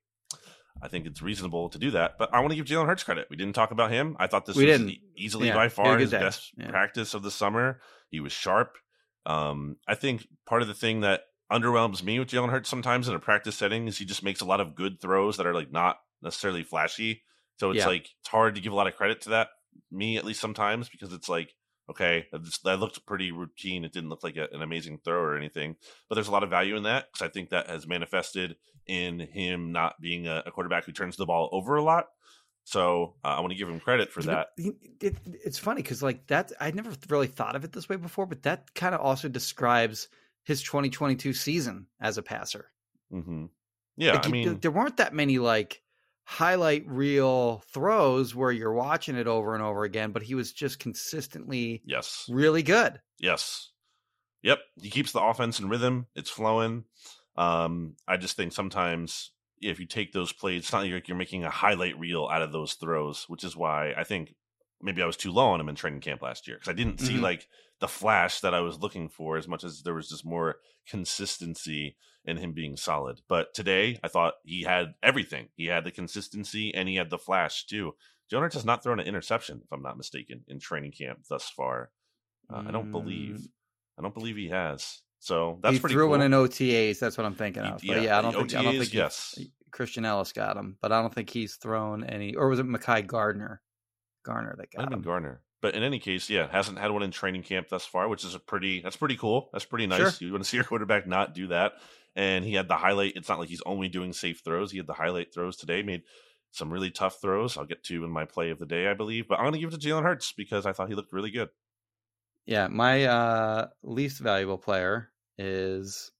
Speaker 2: I think it's reasonable to do that, but I want to give Jalen Hurts credit. We didn't talk about him. I thought this
Speaker 1: We
Speaker 2: was
Speaker 1: didn't.
Speaker 2: easily
Speaker 1: Yeah,
Speaker 2: by
Speaker 1: he had a
Speaker 2: far his
Speaker 1: day.
Speaker 2: best
Speaker 1: Yeah.
Speaker 2: practice of the summer. He was sharp. Um, I think part of the thing that underwhelms me with Jalen Hurts sometimes in a practice setting is he just makes a lot of good throws that are like not necessarily flashy. So it's
Speaker 1: Yeah.
Speaker 2: like it's hard to give a lot of credit to that. Me at least sometimes because it's like okay that looked pretty routine. It didn't look like a, an amazing throw or anything, but there's a lot of value in that because I think that has manifested in him not being a, a quarterback who turns the ball over a lot. So uh, I want to give him credit for that.
Speaker 1: it- it- it's funny because like that, I never really thought of it this way before, but that kind of also describes his 2022 season as a passer.
Speaker 2: hmm Yeah,
Speaker 1: Like,
Speaker 2: I mean,
Speaker 1: there weren't that many like highlight reel throws where you're watching it over and over again, but he was just consistently
Speaker 2: yes,
Speaker 1: really good.
Speaker 2: yes, yep. He keeps the offense in rhythm. It's flowing. Um, I just think sometimes if you take those plays, it's not like you're making a highlight reel out of those throws, which is why I think maybe I was too low on him in training camp last year because I didn't see
Speaker 1: Mhm.
Speaker 2: like the flash that I was looking for as much as there was just more consistency in him being solid. But today, I thought he had everything. He had the consistency and he had the flash too. Jonah has not thrown an interception, if I'm not mistaken, in training camp thus far. Uh, I don't believe.
Speaker 1: Mm.
Speaker 2: I don't believe he has. So that's
Speaker 1: he
Speaker 2: pretty
Speaker 1: threw
Speaker 2: cool.
Speaker 1: one in OTAs. That's what I'm thinking
Speaker 2: He-
Speaker 1: of. But
Speaker 2: yeah,
Speaker 1: yeah, I don't
Speaker 2: the
Speaker 1: think I don't
Speaker 2: OTAs,
Speaker 1: think he-
Speaker 2: yes.
Speaker 1: Christian Elliss got him, but I don't think he's thrown any. Or was it Mekhi Gardner? Garner that
Speaker 2: Might
Speaker 1: got
Speaker 2: been
Speaker 1: him.
Speaker 2: Garner. But in any case, yeah, hasn't had one in training camp thus far, which is a pretty that's pretty cool. That's pretty nice.
Speaker 1: Sure.
Speaker 2: You want to see your quarterback not do that. And he had the highlight. It's not like he's only doing safe throws. He had the highlight throws today, made some really tough throws. I'll get to in my play of the day, I believe. But I'm gonna give it to Jalen Hurts because I thought he looked really good.
Speaker 1: Yeah, my uh, least valuable player is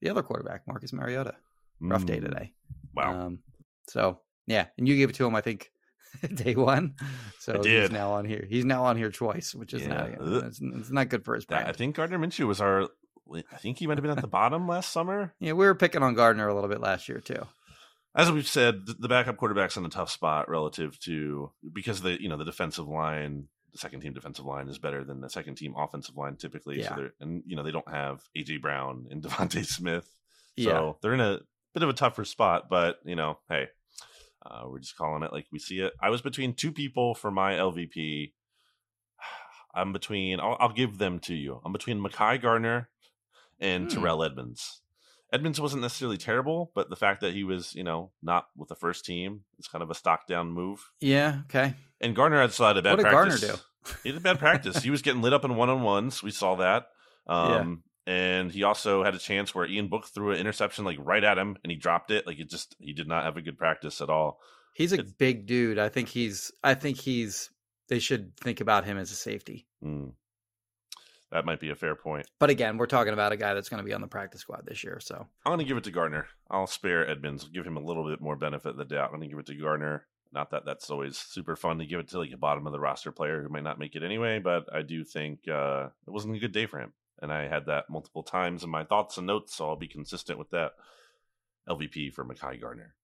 Speaker 1: the other quarterback, Marcus Mariota. Rough day
Speaker 2: Mm,
Speaker 1: today.
Speaker 2: Wow.
Speaker 1: Um, so yeah, and you gave it to him, I think, day one. So he's now on here. He's now on here twice, which is
Speaker 2: Yeah.
Speaker 1: not it's, it's not good for his brand.
Speaker 2: I think Gardner Minshew was our I think he might have been at the bottom last summer.
Speaker 1: yeah, we were picking on Gardner a little bit last year too.
Speaker 2: as we've said, the backup quarterback's in a tough spot relative to because the you know the defensive line, the second team defensive line is better than the second team offensive line typically. So
Speaker 1: Yeah.
Speaker 2: they're and you know they don't have AJ Brown and DeVonta Smith, so
Speaker 1: Yeah.
Speaker 2: they're in a bit of a tougher spot. But you know, hey, uh, we're just calling it like we see it. I was between two people for my LVP. I'm between. I'll, I'll give them to you. I'm between Mekhi Gardner and
Speaker 1: Hmm.
Speaker 2: Terrell Edmunds. Edmunds wasn't necessarily terrible, but the fact that he was, you know, not with the first team is kind of a stock down move.
Speaker 1: Yeah. Okay.
Speaker 2: And Garner had still had a bad
Speaker 1: What did Garner
Speaker 2: practice.
Speaker 1: do?
Speaker 2: He had a bad practice. he was getting lit up in one on ones. We saw that. Um, And he also had a chance where Ian Book threw an interception like right at him, and he dropped it. Like it just he did not have a good practice at all.
Speaker 1: He's a
Speaker 2: It's-
Speaker 1: big dude. I think he's. I think he's. They should think about him as a safety.
Speaker 2: Mm. That might be a fair point.
Speaker 1: But again, we're talking about a guy that's going to be on the practice squad this year. So
Speaker 2: I'm going to give it to Gardner. I'll spare Edmunds. Give him a little bit more benefit of the doubt. I'm going to give it to Gardner. Not that that's always super fun to give it to like a bottom of the roster player who might not make it anyway, but I do think uh, it wasn't a good day for him. And I had that multiple times in my thoughts and notes, so I'll be consistent with that. LVP for Mekhi Gardner.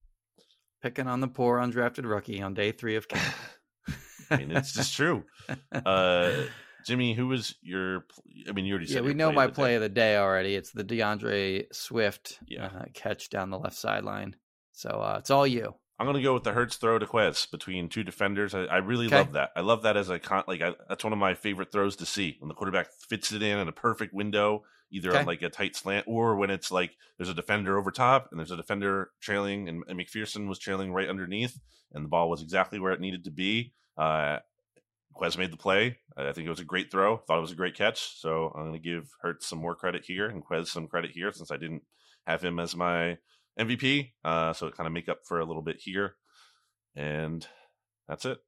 Speaker 1: picking on the poor undrafted rookie on day three of camp.
Speaker 2: I mean, it's just true. Uh, Jimmy, who was your? I mean, you already said
Speaker 1: yeah, we know
Speaker 2: play
Speaker 1: my
Speaker 2: of
Speaker 1: play
Speaker 2: day.
Speaker 1: of the day already. It's the D'Andre Swift
Speaker 2: Yeah.
Speaker 1: uh, catch down the left sideline. So uh, it's all you.
Speaker 2: I'm gonna go with the Hurts throw to Quez between two defenders. I, I really
Speaker 1: Okay.
Speaker 2: love that. I love that as a con. Like I, that's one of my favorite throws to see when the quarterback fits it in in a perfect window, either
Speaker 1: Okay.
Speaker 2: on like a tight slant or when it's like there's a defender over top and there's a defender trailing, and, and McPhearson was trailing right underneath, and the ball was exactly where it needed to be. Uh, Quez made the play. I think it was a great throw. Thought it was a great catch. So I'm going to give Hurts some more credit here and Quez some credit here since I didn't have him as my MVP. Uh, so it kind of make up for a little bit here. And that's it.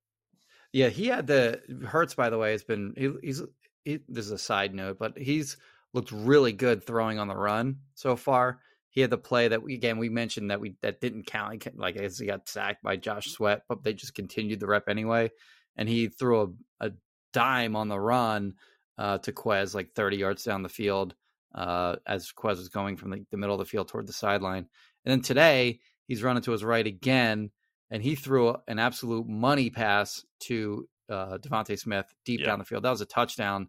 Speaker 1: Yeah, he had the Hurts. By the way, has been he, he's he, this is a side note, but he's looked really good throwing on the run so far. He had the play that we again we mentioned that we that didn't count. Like as he got sacked by Josh Sweat, but they just continued the rep anyway, and he threw a, a dime on the run uh, to Quez like 30 yards down the field uh, as Quez was going from the, the middle of the field toward the sideline. And then today he's running to his right again, and he threw an absolute money pass to uh, DeVonta Smith deep
Speaker 2: Yeah.
Speaker 1: down the field. That was a touchdown.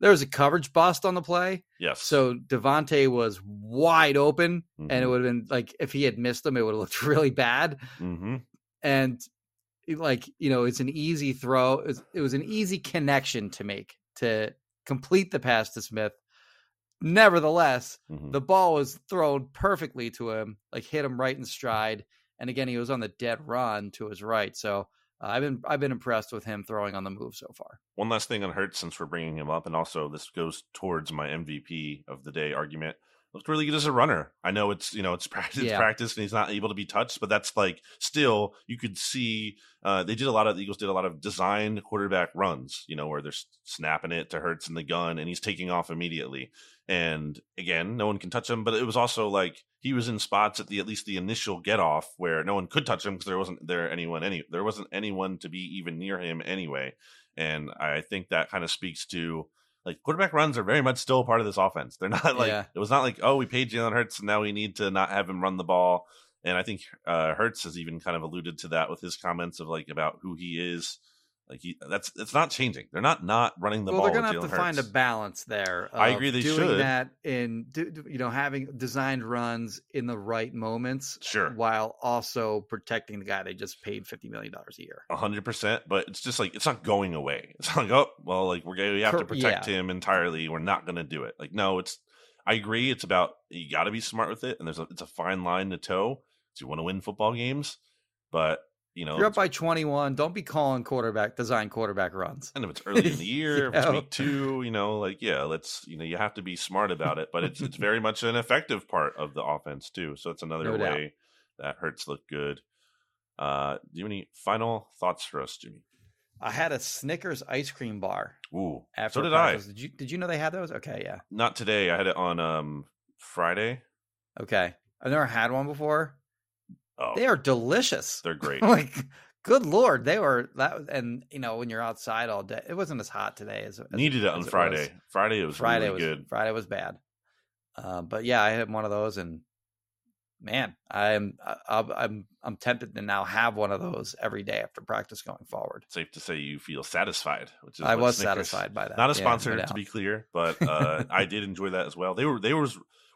Speaker 1: There was a coverage bust on the play,
Speaker 2: Yes.
Speaker 1: so DeVonta was wide open, and it
Speaker 2: Mhm.
Speaker 1: would have been like if he had missed him, it would have looked really bad.
Speaker 2: Mhm.
Speaker 1: And like you know, it's an easy throw. It was, it was an easy connection to make to complete the pass to Smith. Nevertheless,
Speaker 2: Mhm.
Speaker 1: the ball was thrown perfectly to him, like hit him right in stride. And again, he was on the dead run to his right. So uh, I've been I've been impressed with him throwing on the move so far.
Speaker 2: One last thing on Hurts since we're bringing him up, and also this goes towards my MVP of the day argument. Looked really good as a runner. I know it's you know it's practice,
Speaker 1: Yeah.
Speaker 2: practice, and he's not able to be touched, but that's like still you could see uh, they did a lot of the Eagles did a lot of designed quarterback runs, you know, where they're snapping it to Hurts in the gun, and he's taking off immediately. And again, no one can touch him, but it was also like he was in spots at the at least the initial get off where no one could touch him because there wasn't there anyone any there wasn't anyone to be even near him anyway. And I think that kind of speaks to like quarterback runs are very much still a part of this offense. They're not like
Speaker 1: Yeah.
Speaker 2: it was not like oh we paid Jalen Hurts and now we need to not have him run the ball. And I think uh, Hurts has even kind of alluded to that with his comments of like about who he is. Like he that's it's not changing. They're not not running the
Speaker 1: well,
Speaker 2: ball.
Speaker 1: they're gonna have to
Speaker 2: Jalen
Speaker 1: find a balance there.
Speaker 2: I agree they
Speaker 1: doing
Speaker 2: should.
Speaker 1: that in you know having designed runs in the right moments,
Speaker 2: Sure.
Speaker 1: while also protecting the guy they just paid fifty million dollars a year.
Speaker 2: A hundred percent, but it's just like it's not going away. It's like oh well, like we're gonna we have to protect
Speaker 1: yeah.
Speaker 2: him entirely. We're not gonna do it. Like no, it's. I agree. It's about you got to be smart with it, and there's a it's a fine line to toe. Do you want to win football games? But you know,
Speaker 1: you're up by twenty one, don't be calling quarterback design quarterback runs.
Speaker 2: and if it's early in the year, if it's
Speaker 1: Yeah.
Speaker 2: week two, you know, like yeah, let's you know, you have to be smart about it. But it's it's very much an effective part of the offense too. So it's another
Speaker 1: No doubt.
Speaker 2: way that Hurts look good. Uh, do you have any final thoughts for us, Jimmy?
Speaker 1: I had a Snickers ice cream bar
Speaker 2: Ooh,
Speaker 1: after
Speaker 2: so did I.
Speaker 1: Did you did you know they had those? Okay, yeah.
Speaker 2: Not today. I had it on um Friday.
Speaker 1: Okay. I've never had one before.
Speaker 2: Oh,
Speaker 1: They are delicious.
Speaker 2: they're great.
Speaker 1: like good lord, they were that and you know, when you're outside all day, it wasn't as hot today as, as
Speaker 2: Needed it on
Speaker 1: as was.
Speaker 2: Friday. Friday it was
Speaker 1: Friday
Speaker 2: really
Speaker 1: was
Speaker 2: good.
Speaker 1: Friday was bad. Uh, but yeah, I had one of those, and man, I'm I'm I'm tempted to now have one of those every day after practice going forward.
Speaker 2: Safe to say you feel satisfied, which is
Speaker 1: I was
Speaker 2: Snickers-
Speaker 1: satisfied by that.
Speaker 2: Not a
Speaker 1: Yeah,
Speaker 2: sponsor to be clear, but uh, I did enjoy that as well. They were they were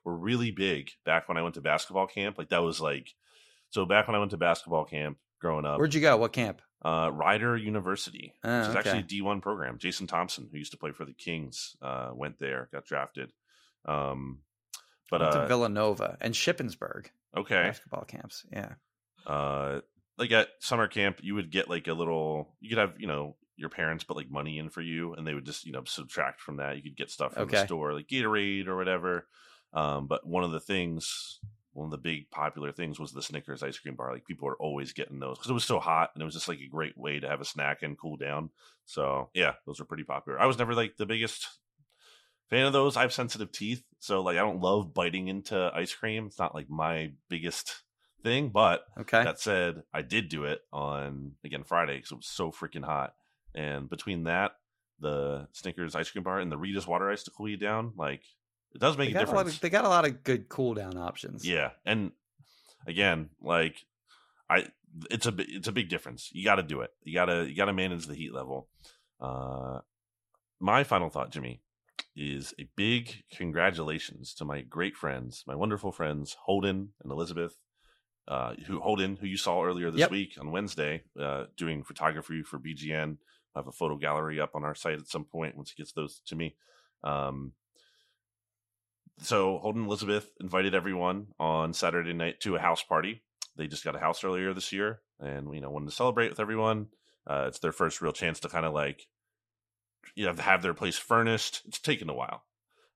Speaker 2: were really big back when I went to basketball camp. Like that was like so back when I went to basketball camp growing up.
Speaker 1: Where'd you go? What camp?
Speaker 2: uh, Rider University,
Speaker 1: Oh,
Speaker 2: which is
Speaker 1: okay.
Speaker 2: actually a D one program. Jason Thompson, who used to play for the Kings, uh, went there, got drafted. Um, but
Speaker 1: Went to
Speaker 2: uh,
Speaker 1: Villanova and Shippensburg
Speaker 2: okay,
Speaker 1: basketball camps. Yeah.
Speaker 2: uh, like at summer camp, you would get like a little. You could have you know your parents put like money in for you, and they would just you know subtract from that. You could get stuff from the store, like Gatorade or whatever. Um, but one of the things, one of the big popular things was the Snickers ice cream bar. Like people were always getting those because it was so hot, and it was just like a great way to have a snack and cool down. So yeah, those were pretty popular. I was never like the biggest fan of those. I have sensitive teeth, so like I don't love biting into ice cream. It's not like my biggest thing, but
Speaker 1: Okay.
Speaker 2: that said, I did do it on again Friday because it was so freaking hot. And between that, the Snickers ice cream bar, and the Rita's water ice to cool you down, like it does make
Speaker 1: they,
Speaker 2: a
Speaker 1: got a
Speaker 2: difference.
Speaker 1: of, they got a lot of good cool down options.
Speaker 2: yeah, and again, like I, it's a it's a big difference. You got to do it. You gotta you gotta manage the heat level. Uh, my final thought, Jimmy, is a big congratulations to my great friends, my wonderful friends Holden and Elizabeth. Uh, who Holden, who you saw earlier this
Speaker 1: Yep.
Speaker 2: week on Wednesday, uh, doing photography for BGN. I have a photo gallery up on our site at some point once he gets those to me. Um, so Holden Elizabeth invited everyone on Saturday night to a house party. They just got a house earlier this year, and you know wanted to celebrate with everyone. Uh, it's their first real chance to kind of like you know have their place furnished. It's taken a while.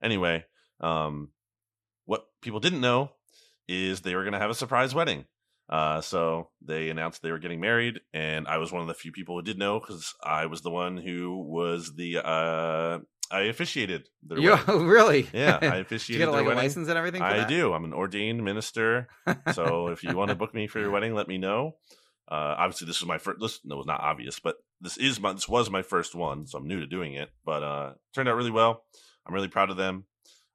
Speaker 2: Anyway, um, what people didn't know is they were going to have a surprise wedding. Uh, so they announced they were getting married, and I was one of the few people who did know because I was the one who was the uh, I officiated their
Speaker 1: You
Speaker 2: wedding.
Speaker 1: really?
Speaker 2: Yeah, I
Speaker 1: Did you
Speaker 2: officiated
Speaker 1: get
Speaker 2: their
Speaker 1: like a
Speaker 2: wedding.
Speaker 1: license and everything? For
Speaker 2: I
Speaker 1: that?
Speaker 2: do. I'm an ordained minister. So if you want to book me for your wedding, let me know. Uh, obviously, this is my first. This no, it's not obvious, but this is my. This was my first one, so I'm new to doing it. But uh, turned out really well. I'm really proud of them.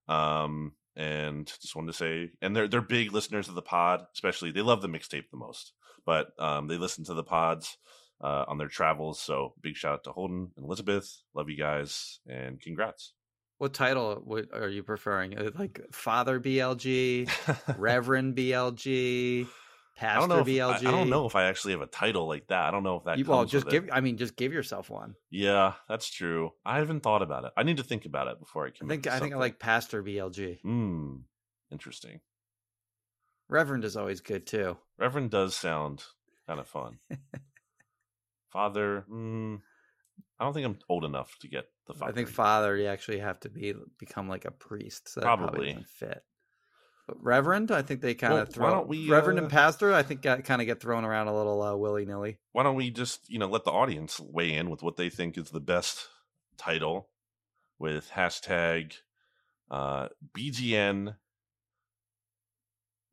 Speaker 2: Um, and just wanted to say, and they're they're big listeners of the pod. Especially, they love the mixtape the most. But um, they listen to the pods uh, on their travels. So big shout out to Holden and Elizabeth. Love you guys, and congrats.
Speaker 1: What title what are you preferring? Uh, Like Father BLG, Reverend BLG,
Speaker 2: I
Speaker 1: Pastor
Speaker 2: don't know. If,
Speaker 1: BLG?
Speaker 2: I, I don't know if I actually have a title like that. I don't know if that.
Speaker 1: You, well, just
Speaker 2: with it.
Speaker 1: give. I mean, just give yourself one.
Speaker 2: Yeah, that's true. I haven't thought about it. I need to think about it before I
Speaker 1: I think. I think I like Pastor BLG.
Speaker 2: Hmm. Interesting.
Speaker 1: Reverend is always good too.
Speaker 2: Reverend does sound kind of fun. Father. Hmm. I don't think I'm old enough to get the father.
Speaker 1: I think Father, you actually have to be become like a priest. So that probably,
Speaker 2: Probably.
Speaker 1: doesn't fit. Reverend, I think they kind of
Speaker 2: Well,
Speaker 1: throw
Speaker 2: why don't we,
Speaker 1: Reverend
Speaker 2: uh,
Speaker 1: and Pastor. I think kind of get thrown around a little uh, willy nilly.
Speaker 2: Why don't we just you know let the audience weigh in with what they think is the best title with hashtag uh, BGN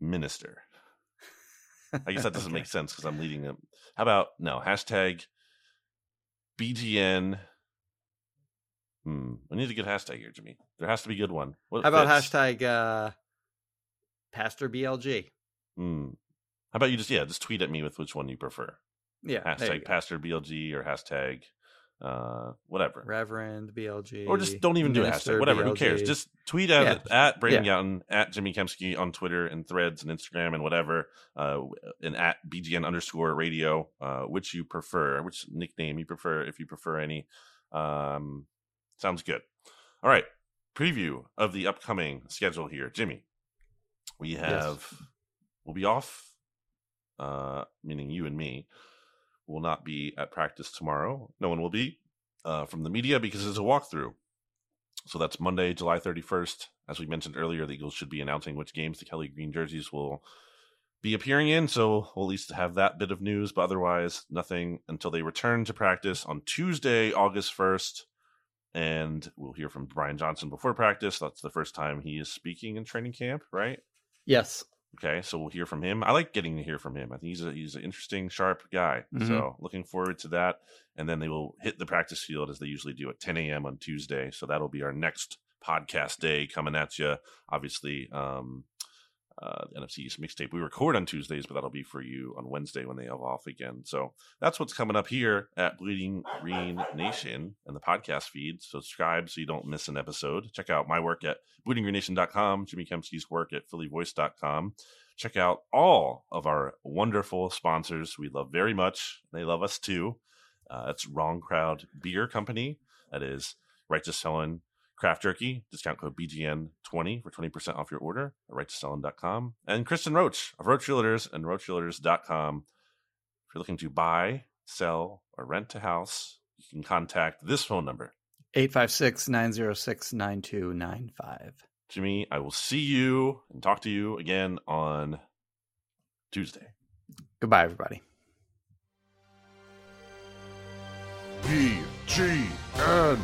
Speaker 2: Minister. I guess that doesn't make sense because I'm leading them. How about no hashtag BGN? Hmm, we need a good hashtag here, Jimmy. There has to be a good one. What
Speaker 1: How about
Speaker 2: fits?
Speaker 1: hashtag uh, Pastor BLG?
Speaker 2: Hmm. How about you just yeah, just tweet at me with which one you prefer.
Speaker 1: Yeah,
Speaker 2: Hashtag. Pastor BLG or hashtag uh whatever.
Speaker 1: Reverend BLG,
Speaker 2: or just don't even do
Speaker 1: Minister
Speaker 2: hashtag. Whatever. Who cares? Just tweet at
Speaker 1: Yeah.
Speaker 2: at Brandon Gowton, at Jimmy Kempski on Twitter and Threads and Instagram and whatever, uh, and at BGN underscore Radio, uh, which you prefer, which nickname you prefer, if you prefer any. Um, sounds good. All right. Preview of the upcoming schedule here, Jimmy. We have we'll be off, uh, meaning you and me will not be at practice tomorrow. No one will be uh, from the media because it's a walkthrough. So that's Monday, July 31st. As we mentioned earlier, the Eagles should be announcing which games the Kelly Green jerseys will be appearing in. So we'll at least have that bit of news, but otherwise, nothing until they return to practice on Tuesday, August 1st. And we'll hear from Brian Johnson before practice. That's the first time he is speaking in training camp, right?
Speaker 1: yes,
Speaker 2: Okay, so we'll hear from him. I like getting to hear from him. I think he's a he's an interesting, sharp guy.
Speaker 1: Mhm.
Speaker 2: So looking forward to that. And then they will hit the practice field as they usually do at 10 a.m. on Tuesday. So that'll be our next podcast day coming at you. Obviously, um, uh, the NFC East mixtape. We record on Tuesdays, but that'll be for you on Wednesday when they have off again. So that's what's coming up here at Bleeding Green Nation and the podcast feed. Subscribe so you don't miss an episode. Check out my work at bleedinggreennation.com, Jimmy Kempski's work at phillyvoice.com. Check out all of our wonderful sponsors we love very much. They love us too. Uh, it's Wrong Crowd Beer Company. That is Righteous Felon Craft Jerky. Discount code BGN20 for 20% off your order at righteousfelon.com. And Kristin Roach of Roach Realtors and roachrealtors.com. If you're looking to buy, sell, or rent a house, you can contact this phone number.
Speaker 1: 856-906-9295.
Speaker 2: Jimmy, I will see you and talk to you again on Tuesday.
Speaker 1: Goodbye, everybody.
Speaker 4: BGN